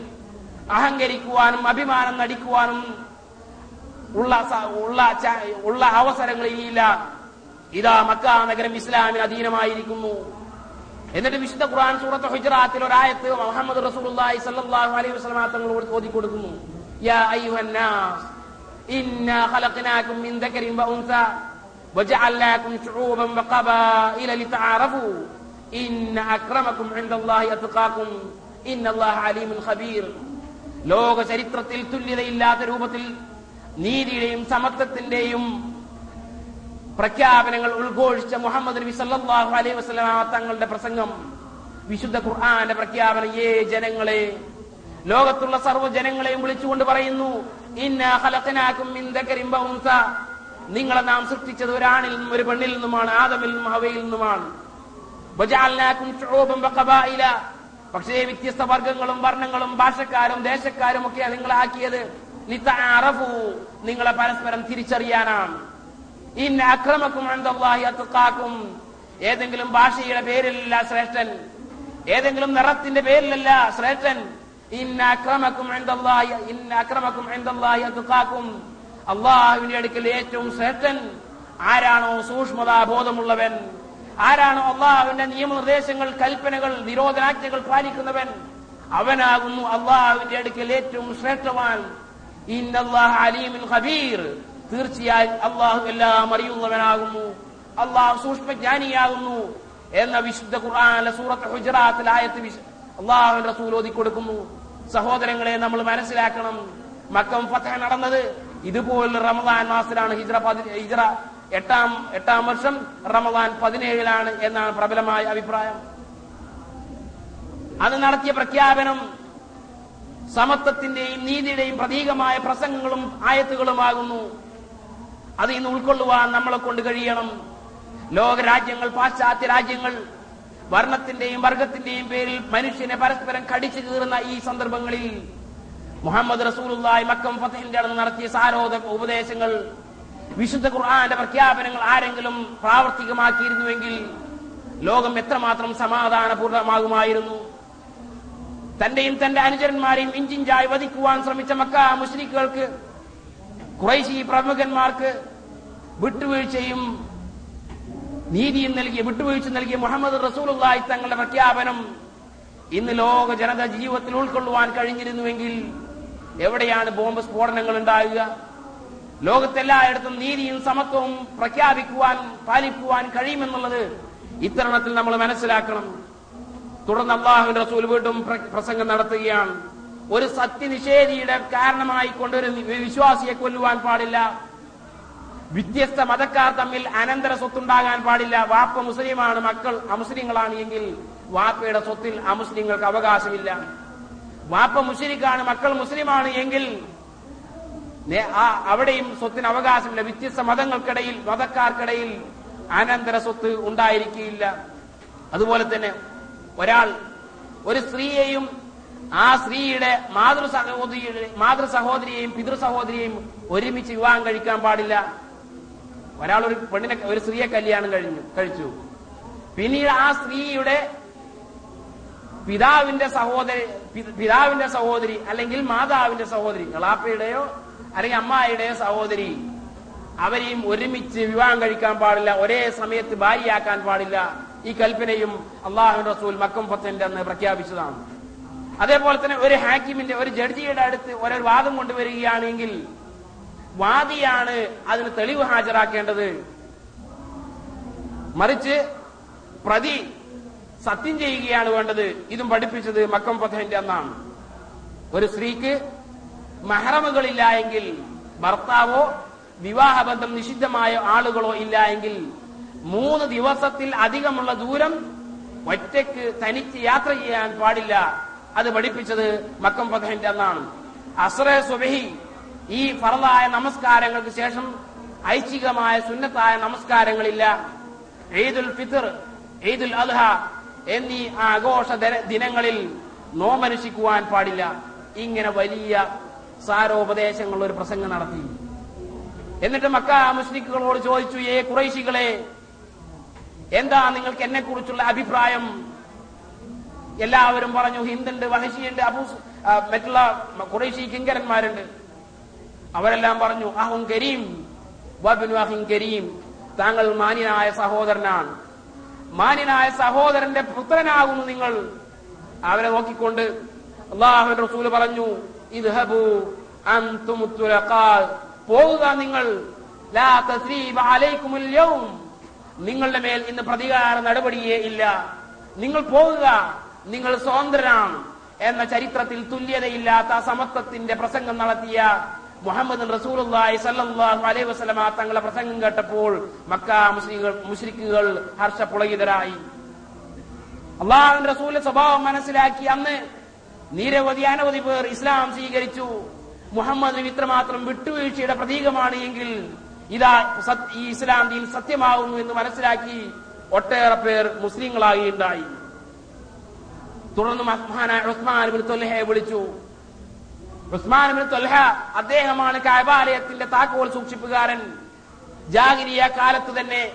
അഹങ്കരിക്കുവാനും അഭിമാനം നടിക്കുവാനും ഉള്ള ഉള്ള ഉള്ള അവസരങ്ങൾ ഇനിയില്ല. ഇതാ മക്ക നഗരം ഇസ്ലാമിന് അധീനമായിരിക്കുന്നു. എന്നിട്ട് വിശുദ്ധ ഖുർആൻ സൂറത്ത് ഹുജറാത്തിൽ ഒരായത്ത് മുഹമ്മദ് റസൂലുള്ളാഹി സ്വല്ലല്ലാഹു അലൈഹി വസല്ലം തങ്ങളോട് ഓതി കൊടുക്കുന്നു യാ അയ്യുഹൻ നാസ് ഇന്നാ ഖലഖനാകും മിൻ ദക്കരിൻ വ ഉൻസ വജഅൽനാകും ശുഊബൻ വഖബായില ലിതആറഫു ഇന്ന അക്രമകും ഇൻദല്ലാഹി അത്ഖാകും അലീമുൻ ഖബീർ. ലോക ചരിത്രത്തിൽ തുല്യതയില്ലാത്ത രൂപത്തിൽ നീതിയുടെയും സമത്വത്തിന്റെയും പ്രഖ്യാപനങ്ങൾ ഉദ്ഘോഷിച്ച മുഹമ്മദ് നബി സല്ലല്ലാഹു അലൈഹി വസല്ലമ തങ്ങളുടെ പ്രസംഗം. വിശുദ്ധ ഖുർആന്റെ പ്രഖ്യാപനം ഏ ജനങ്ങളെ ലോകത്തുള്ള സർവ ജനങ്ങളെയും വിളിച്ചുകൊണ്ട് പറയുന്നു നിങ്ങളെ നാം സൃഷ്ടിച്ചത് ഒരാണിൽ നിന്നും ഒരു പെണ്ണിൽ നിന്നുമാണ് ആദമിൽ നിന്നും ഹവയിൽ നിന്നുമാണ്. പക്ഷേ വ്യത്യസ്ത വർഗങ്ങളും വർണങ്ങളും ഭാഷക്കാരും ദേശക്കാരും ഒക്കെയാണ് നിങ്ങളാക്കിയത് ലിതഅറഫു നിങ്ങളെ പരസ്പരം തിരിച്ചറിയാനാണ്. ഇന്ന അക്രമക്കും അത്ഖാക്കും ഏതെങ്കിലും ഭാഷയുടെ പേരിലല്ല ശ്രേഷ്ഠൻ. ഏതെങ്കിലും നിറത്തിന്റെ പേരിലല്ല ശ്രേഷ്ഠൻ. ഇന്ന അക്രമക്കും ഇന്ന അക്രമക്കും അള്ളാഹുവിന്റെ അടുക്കൽ ഏറ്റവും ശ്രേഷ്ഠൻ ആരാണോ സൂക്ഷ്മതാ ബോധമുള്ളവൻ ആരാണോ അള്ളാഹുവിന്റെ നിയമനിർദ്ദേശങ്ങൾ കൽപ്പനകൾ നിരോധനാജ്ഞകൾ പാലിക്കുന്നവൻ അവനാകുന്നു അള്ളാഹുവിന്റെ അടുക്കൽ ഏറ്റവും ശ്രേഷ്ഠവാൻ. അലീമുൽ ഖബീർ. തീർച്ചയായും അള്ളാഹു എല്ലാം അറിയുന്നവനാകുന്നു. അള്ളാഹു സൂക്ഷ്മജ്ഞാനിയാകുന്നു എന്ന വിശുദ്ധ ഖുർആാനിലെ സൂറത്ത് ഹുജറാത്തിൽ ആയത്ത് അള്ളാഹു റസൂൽ കൊടുക്കുന്നു സഹോദരങ്ങളെ നമ്മൾ മനസ്സിലാക്കണം. മക്കം ഫത്തഹ നടന്നത് ഇതുപോലുള്ള റമദാൻ മാസത്തിലാണ് ഹിജ്റ ഹിജ്ര എട്ടാം എട്ടാം വർഷം റമദാൻ പതിനേഴിലാണ് എന്നാണ് പ്രബലമായ അഭിപ്രായം. അത് നടത്തിയ പ്രഖ്യാപനം സമത്വത്തിന്റെയും നീതിയുടെയും പ്രതീകമായ പ്രസംഗങ്ങളും ആയത്തുകളുമാകുന്നു. അത് ഇന്ന് ഉൾക്കൊള്ളുവാൻ നമ്മളെ കൊണ്ട് കഴിയണം. ലോകരാജ്യങ്ങൾ പാശ്ചാത്യ രാജ്യങ്ങൾ വർണത്തിന്റെയും വർഗത്തിന്റെയും പേരിൽ മനുഷ്യനെ പരസ്പരം കടിച്ചു കീറുന്ന ഈ സന്ദർഭങ്ങളിൽ മുഹമ്മദ് റസൂലുള്ളാഹി മക്കം ഫത്തഹിന്റെ അടന്ന് നടത്തിയ സാരോധ ഉപദേശങ്ങൾ വിശുദ്ധ ഖുർആാന്റെ പ്രഖ്യാപനങ്ങൾ ആരെങ്കിലും പ്രാവർത്തികമാക്കിയിരുന്നുവെങ്കിൽ ലോകം എത്രമാത്രം സമാധാനപൂർണമാകുമായിരുന്നു? തന്റെയും തന്റെ അനുചരന്മാരെയും ഇഞ്ചിഞ്ചായി വധിക്കുവാൻ ശ്രമിച്ച മക്ക മുസ്ലിക്കുകൾക്ക് കുറേശി പ്രമുഖന്മാർക്ക് വിട്ടുവീഴ്ചയും നീതിയും നൽകിയ വിട്ടുവീഴ്ച നൽകിയ മുഹമ്മദ് റസൂലുള്ളാഹി തങ്ങളുടെ പ്രഖ്യാപനം ഇന്ന് ലോക ജനത ജീവിതത്തിൽ ഉൾക്കൊള്ളുവാൻ കഴിഞ്ഞിരുന്നുവെങ്കിൽ എവിടെയാണ് ബോംബ് സ്ഫോടനങ്ങൾ ഉണ്ടാകുക ലോകത്തെല്ലായിടത്തും നീതിയും സമത്വവും പ്രഖ്യാപിക്കുവാൻ പാലിക്കുവാൻ കഴിയുമെന്നുള്ളത് ഇത്തരണത്തിൽ നമ്മൾ മനസ്സിലാക്കണം. തുടർന്ന് അള്ളാഹുവിന്റെ റസൂൽ വീണ്ടും പ്ര- പ്രസംഗം നടത്തുകയാണ്. ഒരു സത്യനിഷേധിയുടെ കാരണമായി കൊണ്ടൊരു വിശ്വാസിയെ കൊല്ലുവാൻ പാടില്ല. വ്യത്യസ്ത മതക്കാർ തമ്മിൽ അനന്തര സ്വത്തുണ്ടാകാൻ പാടില്ല. വാപ്പ മുസ്ലിമാണ് മക്കൾ അമുസ്ലിങ്ങളാണ് എങ്കിൽ വാപ്പയുടെ സ്വത്തിൽ അമുസ്ലിങ്ങൾക്ക് അവകാശമില്ല. വാപ്പ മുസ്ലിക്കാണ് മക്കൾ മുസ്ലിമാണ് എങ്കിൽ ആ അവിടെയും സ്വത്തിന് അവകാശമില്ല വ്യത്യസ്ത മതങ്ങൾക്കിടയിൽ മതക്കാർക്കിടയിൽ അനന്തര സ്വത്ത് ഉണ്ടായിരിക്കില്ല അതുപോലെ തന്നെ ഒരാൾ ഒരു സ്ത്രീയെയും ആ സ്ത്രീയുടെ മാതൃ സഹോദരിയുടെ മാതൃ സഹോദരിയെയും പിതൃ സഹോദരിയെയും ഒരുമിച്ച് വിവാഹം കഴിക്കാൻ പാടില്ല. ഒരാൾ ഒരു പെണ്ണിനെ ഒരു സ്ത്രീയെ കല്യാണം കഴിഞ്ഞു കഴിച്ചു. പിന്നീട് ആ സ്ത്രീയുടെ പിതാവിന്റെ സഹോദരി പിതാവിന്റെ സഹോദരി അല്ലെങ്കിൽ മാതാവിന്റെ സഹോദരി കളാപ്പയുടെയോ അല്ലെങ്കിൽ അമ്മായിയുടെയോ സഹോദരി അവരെയും ഒരുമിച്ച് വിവാഹം കഴിക്കാൻ പാടില്ല ഒരേ സമയത്ത് ഭാര്യയാക്കാൻ പാടില്ല. ഈ കൽപ്പനയും അള്ളാഹു റസൂൽ മക്കം പത്തിന്റെ അന്ന് പ്രഖ്യാപിച്ചതാണ്. അതേപോലെ തന്നെ ഒരു ഹാക്കിമിന്റെ ഒരു ജഡ്ജിയുടെ അടുത്ത് ഒരു വാദം കൊണ്ടുവരികയാണെങ്കിൽ വാദിയാണ് അതിന് തെളിവ് ഹാജരാക്കേണ്ടത്. മറിച്ച് പ്രതി സത്യം ചെയ്യുകയാണ് വേണ്ടത്. ഇതും പഠിപ്പിച്ചത് മക്കം പഥന്റെ അന്നാണ്. ഒരു സ്ത്രീക്ക് മഹറമുകളില്ല എങ്കിൽ ഭർത്താവോ വിവാഹബന്ധം നിഷിദ്ധമായ ആളുകളോ ഇല്ല എങ്കിൽ മൂന്ന് ദിവസത്തിൽ അധികമുള്ള ദൂരം ഒറ്റയ്ക്ക് തനിച്ച് യാത്ര ചെയ്യാൻ പാടില്ല. അത് പഠിപ്പിച്ചത് മക്കം പഥന്റെ അന്നാണ്. അസ്ര സുബഹി ഈ ഫറലായ നമസ്കാരങ്ങൾക്ക് ശേഷം ഐച്ഛികമായ സുന്നത്തായ നമസ്കാരങ്ങളില്ല. ഈദുൽ ഫിത്തർ ഈദുൽ അദ്ഹ എന്നീ ആഘോഷ ദിന- ദിനങ്ങളിൽ നോമനുഷ്ഠിക്കുവാൻ പാടില്ല. ഇങ്ങനെ വലിയ സാരോപദേശങ്ങൾ ഒരു പ്രസംഗം നടത്തി. എന്നിട്ട് മക്ക മുസ്ലിക്കുകളോട് ചോദിച്ചു ഏ കുറൈശികളെ എന്താ നിങ്ങൾക്ക് എന്നെ കുറിച്ചുള്ള അഭിപ്രായം? എല്ലാവരും പറഞ്ഞു ഹിന്ദുണ്ട് വഹശിയുണ്ട് അബൂ മറ്റുള്ള കുറേശി കിങ്കരന്മാരുണ്ട്. അവരെല്ലാം പറഞ്ഞു അഹും കരീം വബിൻ അഹിം കരീം താങ്കൾ മാന്യനായ സഹോദരനാണ്. മാന്യനായ സഹോദരന്റെ പുത്രനാകുന്നു നിങ്ങൾ. അവരെ നോക്കിക്കൊണ്ട് അള്ളാഹുവിന്റെ റസൂൽ പറഞ്ഞു പോകുക നിങ്ങൾ. നിങ്ങളുടെ മേൽ ഇന്ന് പ്രതികാര നടപടിയേ ഇല്ല. നിങ്ങൾ പോകുക നിങ്ങൾ സ്വതന്ത്രരാണ് എന്ന ചരിത്രത്തിൽ തുല്യതയില്ലാത്ത സമത്വത്തിന്റെ പ്രസംഗം നടത്തിയ മുഹമ്മദ് റസൂലുള്ളാഹി സല്ലല്ലാഹു അലൈഹി വസല്ലമ തങ്ങളുടെ പ്രസംഗം കേട്ടപ്പോൾ മക്ക മുസ്ലിങ്ങൾ മുസ്ലിക്കുകൾ ഹർഷപുളകിതരായി. അള്ളാഹു റസൂലിന്റെ സ്വഭാവം മനസ്സിലാക്കി അന്ന് നിരവധി അനവധി പേർ ഇസ്ലാം സ്വീകരിച്ചു. മുഹമ്മദ് ഇത്രമാത്രം വിട്ടുവീഴ്ചയുടെ പ്രതീകമാണ് എങ്കിൽ ഇതാ ഈ ഇസ്ലാം ദീൻ സത്യമാകുന്നു എന്ന് മനസ്സിലാക്കി ഒട്ടേറെ പേർ മുസ്ലിങ്ങളായി ഉണ്ടായി. തുടർന്ന് മഹാനായ ഉസ്മാൻ വിളിച്ചു. ഉസ്മാൻ തൊൽഹ അദ്ദേഹമാണ് കായബാലയത്തിന്റെ താക്കോൽ സൂക്ഷിപ്പുകാരൻ. ജാഗിരിയ കാലത്ത് തന്നെ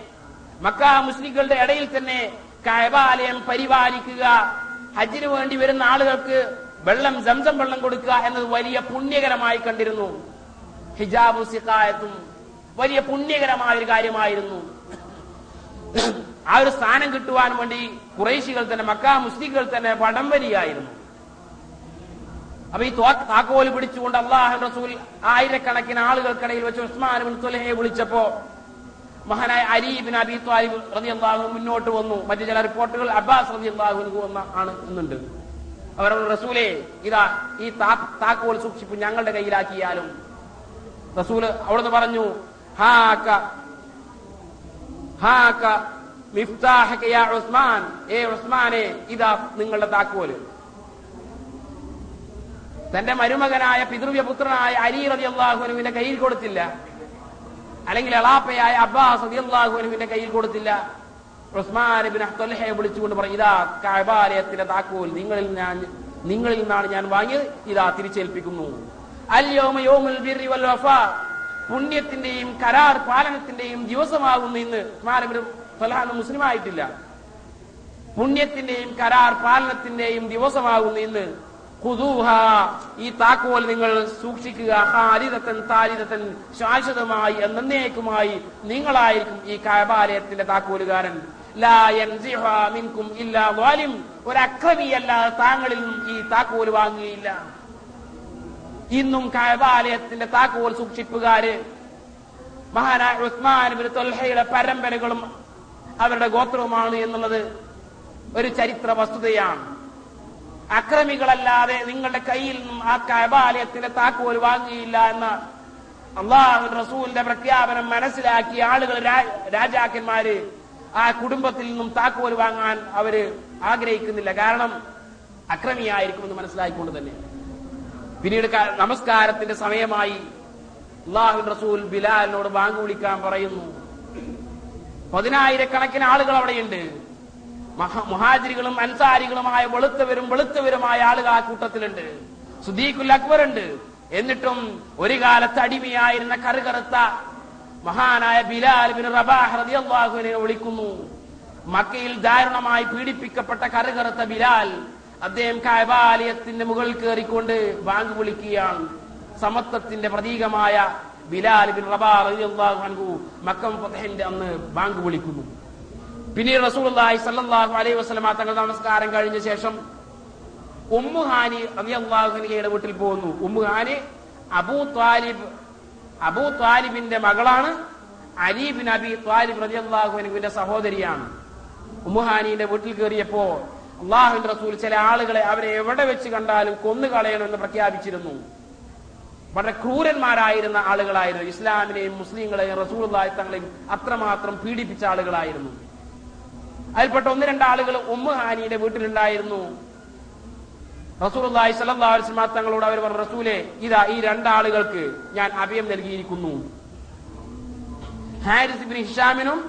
മക്ക മുസ്ലിങ്ങളുടെ ഇടയിൽ തന്നെ കായബാലയം പരിപാലിക്കുക. ഹജ്ജിന് വേണ്ടി വരുന്ന ആളുകൾക്ക് വെള്ളം സംസം വെള്ളം കൊടുക്കുക എന്നത് വലിയ പുണ്യകരമായി കണ്ടിരുന്നു. ഹിജാബു സിക്കായത്തും വലിയ പുണ്യകരമായ ഒരു കാര്യമായിരുന്നു. ആ ഒരു സ്ഥാനം കിട്ടുവാൻ വേണ്ടി കുറേശികൾ തന്നെ മക്ക മുസ്ലിങ്ങൾ തന്നെ വടംവലിയായിരുന്നു അപ്പൊ ഈ താക്കോൽ പിടിച്ചുകൊണ്ട് അള്ളാഹു റസൂൽ ആയിരക്കണക്കിന് ആളുകൾക്കിടയിൽ വെച്ച് ഉസ്മാൻ തുലഹയെ വിളിച്ചപ്പോ മഹാനായ അലീബിൻ അബി ത്വാലിബ് റതി അള്ളാഹു മുന്നോട്ട് വന്നു. മറ്റു ചില റിപ്പോർട്ടുകൾ അബ്ബാസ് റതി അള്ളാഹു വന്ന ആണ് എന്നുണ്ട്. അവർ റസൂലെ ഇതാ ഈ താക്കോൽ സൂക്ഷിപ്പ് ഞങ്ങളുടെ കയ്യിലാക്കിയാലും. റസൂൽ അവിടുന്ന് പറഞ്ഞു ഹാക്ക ഹാക്ക ഉസ്മാൻ ഏ ഉസ്മാനെ ഇതാ നിങ്ങളുടെ താക്കോൽ. തന്റെ മരുമകനായ പിതൃവ്യപുത്രനായ അലി റതി അള്ളാഹുനുവിന്റെ കയ്യിൽ കൊടുത്തില്ല. അല്ലെങ്കിൽ എളാപ്പയായ അബ്ബാസ് റതി അള്ളാഹുനുവിന്റെ കയ്യിൽ കൊടുത്തില്ല. ഉസ്മാൻ വിളിച്ചുകൊണ്ട് പറഞ്ഞു ഇതാ കബാലയത്തിന്റെ താക്കോൽ നിങ്ങളിൽ ഞാൻ നിങ്ങളിൽ നിന്നാണ് ഞാൻ വാങ്ങിയത്. ഇതാ തിരിച്ചേൽപ്പിക്കുന്നു. വൽ പുണ്യത്തിന്റെയും കരാർ പാലനത്തിന്റെയും ദിവസമാകുന്നു ഇന്ന്. ഉസ്മാൻ മുസ്ലിമായിട്ടില്ല മുസ്ലിം ആയിട്ടില്ല പുണ്യത്തിന്റെയും കരാർ പാലനത്തിന്റെയും ദിവസമാകുന്നു ഇന്ന്. ഖുദൂഹ. ഈ താക്കോൽ നിങ്ങൾ സൂക്ഷിക്കുക. ഹാരിതത്തൻ താരിതത്തൻ ശാശ്വതമായി എന്നേക്കുമായി നിങ്ങളായിരിക്കും ഈ കാബാലയത്തിന്റെ താക്കോലുകാരൻ. ഒരക്രമിയല്ലാതെ താങ്കളിൽ ഈ താക്കോൽ വാങ്ങുകയില്ല. ഇന്നും കബാലയത്തിന്റെ താക്കോൽ സൂക്ഷിപ്പുകാര് മഹാനായ ഉസ്മാൻ തൊൽഹയുടെ പരമ്പരകളും അവരുടെ ഗോത്രവുമാണ് എന്നുള്ളത് ഒരു ചരിത്ര വസ്തുതയാണ്. അക്രമികളല്ലാതെ നിങ്ങളുടെ കയ്യിൽ നിന്നും ആ കബാലയത്തിന്റെ താക്കോൽ വാങ്ങിയില്ല എന്ന അള്ളാഹു റസൂലിന്റെ പ്രഖ്യാപനം മനസ്സിലാക്കി ആളുകൾ രാജാക്കന്മാര് ആ കുടുംബത്തിൽ നിന്നും താക്കോൽ വാങ്ങാൻ അവർ ആഗ്രഹിക്കുന്നില്ല. കാരണം അക്രമിയായിരിക്കുമെന്ന് മനസ്സിലാക്കിക്കൊണ്ട് തന്നെ. പിന്നീട് നമസ്കാരത്തിന്റെ സമയമായി അള്ളാഹു റസൂൽ ബിലാലിനോട് വാങ്ങു വിളിക്കാൻ പറയുന്നു. പതിനായിരക്കണക്കിന് ആളുകൾ അവിടെയുണ്ട്. മുഹാജിരികളും അൻസാരികളുമായ വെളുത്തവരും വെളുത്തവരുമായ ആളുകൾ ആ കൂട്ടത്തിലുണ്ട്. സുദീഖുൽ അക്ബർ ഉണ്ട് എന്നിട്ടും ഒരു കാലത്ത് അടിമയായിരുന്ന കറുകറുത്ത മഹാനായ ബിലാൽ ബിൻ റബാഹ് റളിയല്ലാഹുവിനെ വിളിക്കുന്നു. മക്കയിൽ ദാരുണമായി പീഡിപ്പിക്കപ്പെട്ട കറുകറുത്ത ബിലാൽ അദ്ദേഹം കൈബാലയത്തിന്റെ മുകളിൽ കയറിക്കൊണ്ട് ബാങ്ക് വിളിക്കുകയാണ്. സമത്വത്തിന്റെ പ്രതീകമായ ബിലാൽ ബിൻ റബാ റളിയല്ലാഹു അൻഹു മക്കം അന്ന് ബാങ്ക് വിളിക്കുന്നു. പിന്നീട് റസൂലുള്ളാഹി സല്ലാഹു അലൈഹി വസ്ലമ തങ്ങൾ നമസ്കാരം കഴിഞ്ഞ ശേഷം ഉമ്മുഹാനി അള്ളാഹുനിയുടെ വീട്ടിൽ പോകുന്നു. ഉമ്മുഹാനി അബൂ ത്വാലിബ് അബൂ ത്വാലിബിന്റെ മകളാണ്. അലീബിൻ അബി ത്വാലിബ് റളിയല്ലാഹു അൻഹുവിന്റെ സഹോദരിയാണ്. ഉമ്മുഹാനിന്റെ വീട്ടിൽ കയറിയപ്പോ അള്ളാഹുവിന്റെ റസൂൽ ചില ആളുകളെ അവരെ എവിടെ വെച്ച് കണ്ടാലും കൊന്നു കളയണമെന്ന് പ്രഖ്യാപിച്ചിരുന്നു. വളരെ ക്രൂരന്മാരായിരുന്ന ആളുകളായിരുന്നു. ഇസ്ലാമിനെയും മുസ്ലിങ്ങളെയും റസൂലുള്ളാഹി തങ്ങളെയും അത്രമാത്രം പീഡിപ്പിച്ച ആളുകളായിരുന്നു. അതിൽപ്പെട്ട ഒന്ന് രണ്ടാളുകൾ ഉമ്മ ഹാനിയുടെ വീട്ടിലുണ്ടായിരുന്നു. അലൈഹി വസല്ലം തങ്ങളോട് അവർ പറഞ്ഞു റസൂലെ ഇതാ ഈ രണ്ടാളുകൾക്ക് ഞാൻ അഭയം നൽകിയിരിക്കുന്നു. ഹാരിസ് ബിൻ ഹിഷാമിനും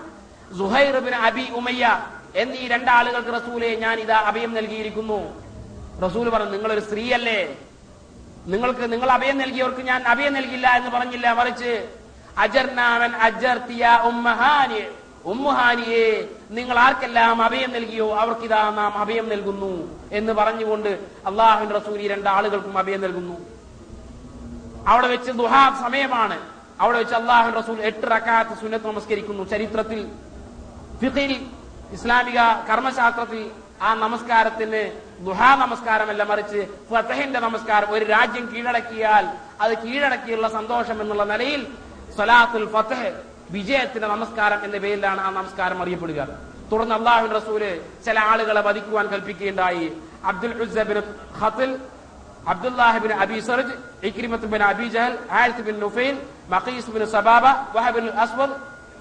സുഹൈർ ബിൻ അബി ഉമയ്യ എന്നീ രണ്ടാളുകൾക്ക് റസൂലെ ഞാൻ ഇതാ അഭയം നൽകിയിരിക്കുന്നു. റസൂൽ പറഞ്ഞു നിങ്ങളൊരു സ്ത്രീയല്ലേ. നിങ്ങൾക്ക് നിങ്ങൾ അഭയം നൽകിയവർക്ക് ഞാൻ അഭയം നൽകില്ല എന്ന് പറഞ്ഞില്ല. മറിച്ച് അജർനാമൻ അജർത്തിയ ഉമ്മഹാനി ഉമ്മുഹാനിയെ നിങ്ങൾ ആർക്കെല്ലാം അഭയം നൽകിയോ അവർക്കിതാ നാം അഭയം നൽകുന്നു എന്ന് പറഞ്ഞുകൊണ്ട് അള്ളാഹു റസൂൽ ഈ രണ്ടാളുകൾക്കും അഭയം നൽകുന്നു. അവിടെ വെച്ച് ദുഹാ സമയമാണ്. അവിടെ വെച്ച് അള്ളാഹു റസൂൽ എട്ട് റക്കാത്ത് സുന്നത്ത് നമസ്കരിക്കുന്നു. ചരിത്രത്തിൽ ഫിഖിൽ ഇസ്ലാമിക കർമ്മശാസ്ത്രത്തിൽ ആ നമസ്കാരത്തിന് ദുഹാ നമസ്കാരമല്ല മറിച്ച് ഫതഹിന്റെ നമസ്കാരം. ഒരു രാജ്യം കീഴടക്കിയാൽ അത് കീഴടക്കിയുള്ള സന്തോഷം എന്നുള്ള നിലയിൽ സലാത്തുൽ ഫതഹ് വിജയത്തിന്റെ നമസ്കാരം എന്ന പേരിലാണ് ആ നമസ്കാരം അറിയപ്പെടുക. തുടർന്ന് അള്ളാഹു റസൂൽ ചില ആളുകളെ വധിക്കുവാൻ കൽപ്പിക്കുകയുണ്ടായി. അബ്ദുൽ ഖത്തിൽ അബ്ദുല്ലാഹിബിൻ Abi Sarj Ikrimat bin Abi Jahal Haris bin Nufain Maqees bin Sababa വഹബിൻ Aswad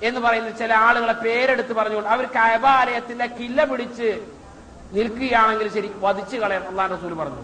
എന്ന് പറയുന്ന ചില ആളുകളെ പേരെടുത്ത് പറഞ്ഞുകൊണ്ട് അവർ കൈബാലയത്തിന്റെ കില്ല പിടിച്ച് നിൽക്കുകയാണെങ്കിൽ ശരി വധിച്ചു കളയാൻ അള്ളാഹു റസൂൽ പറഞ്ഞു.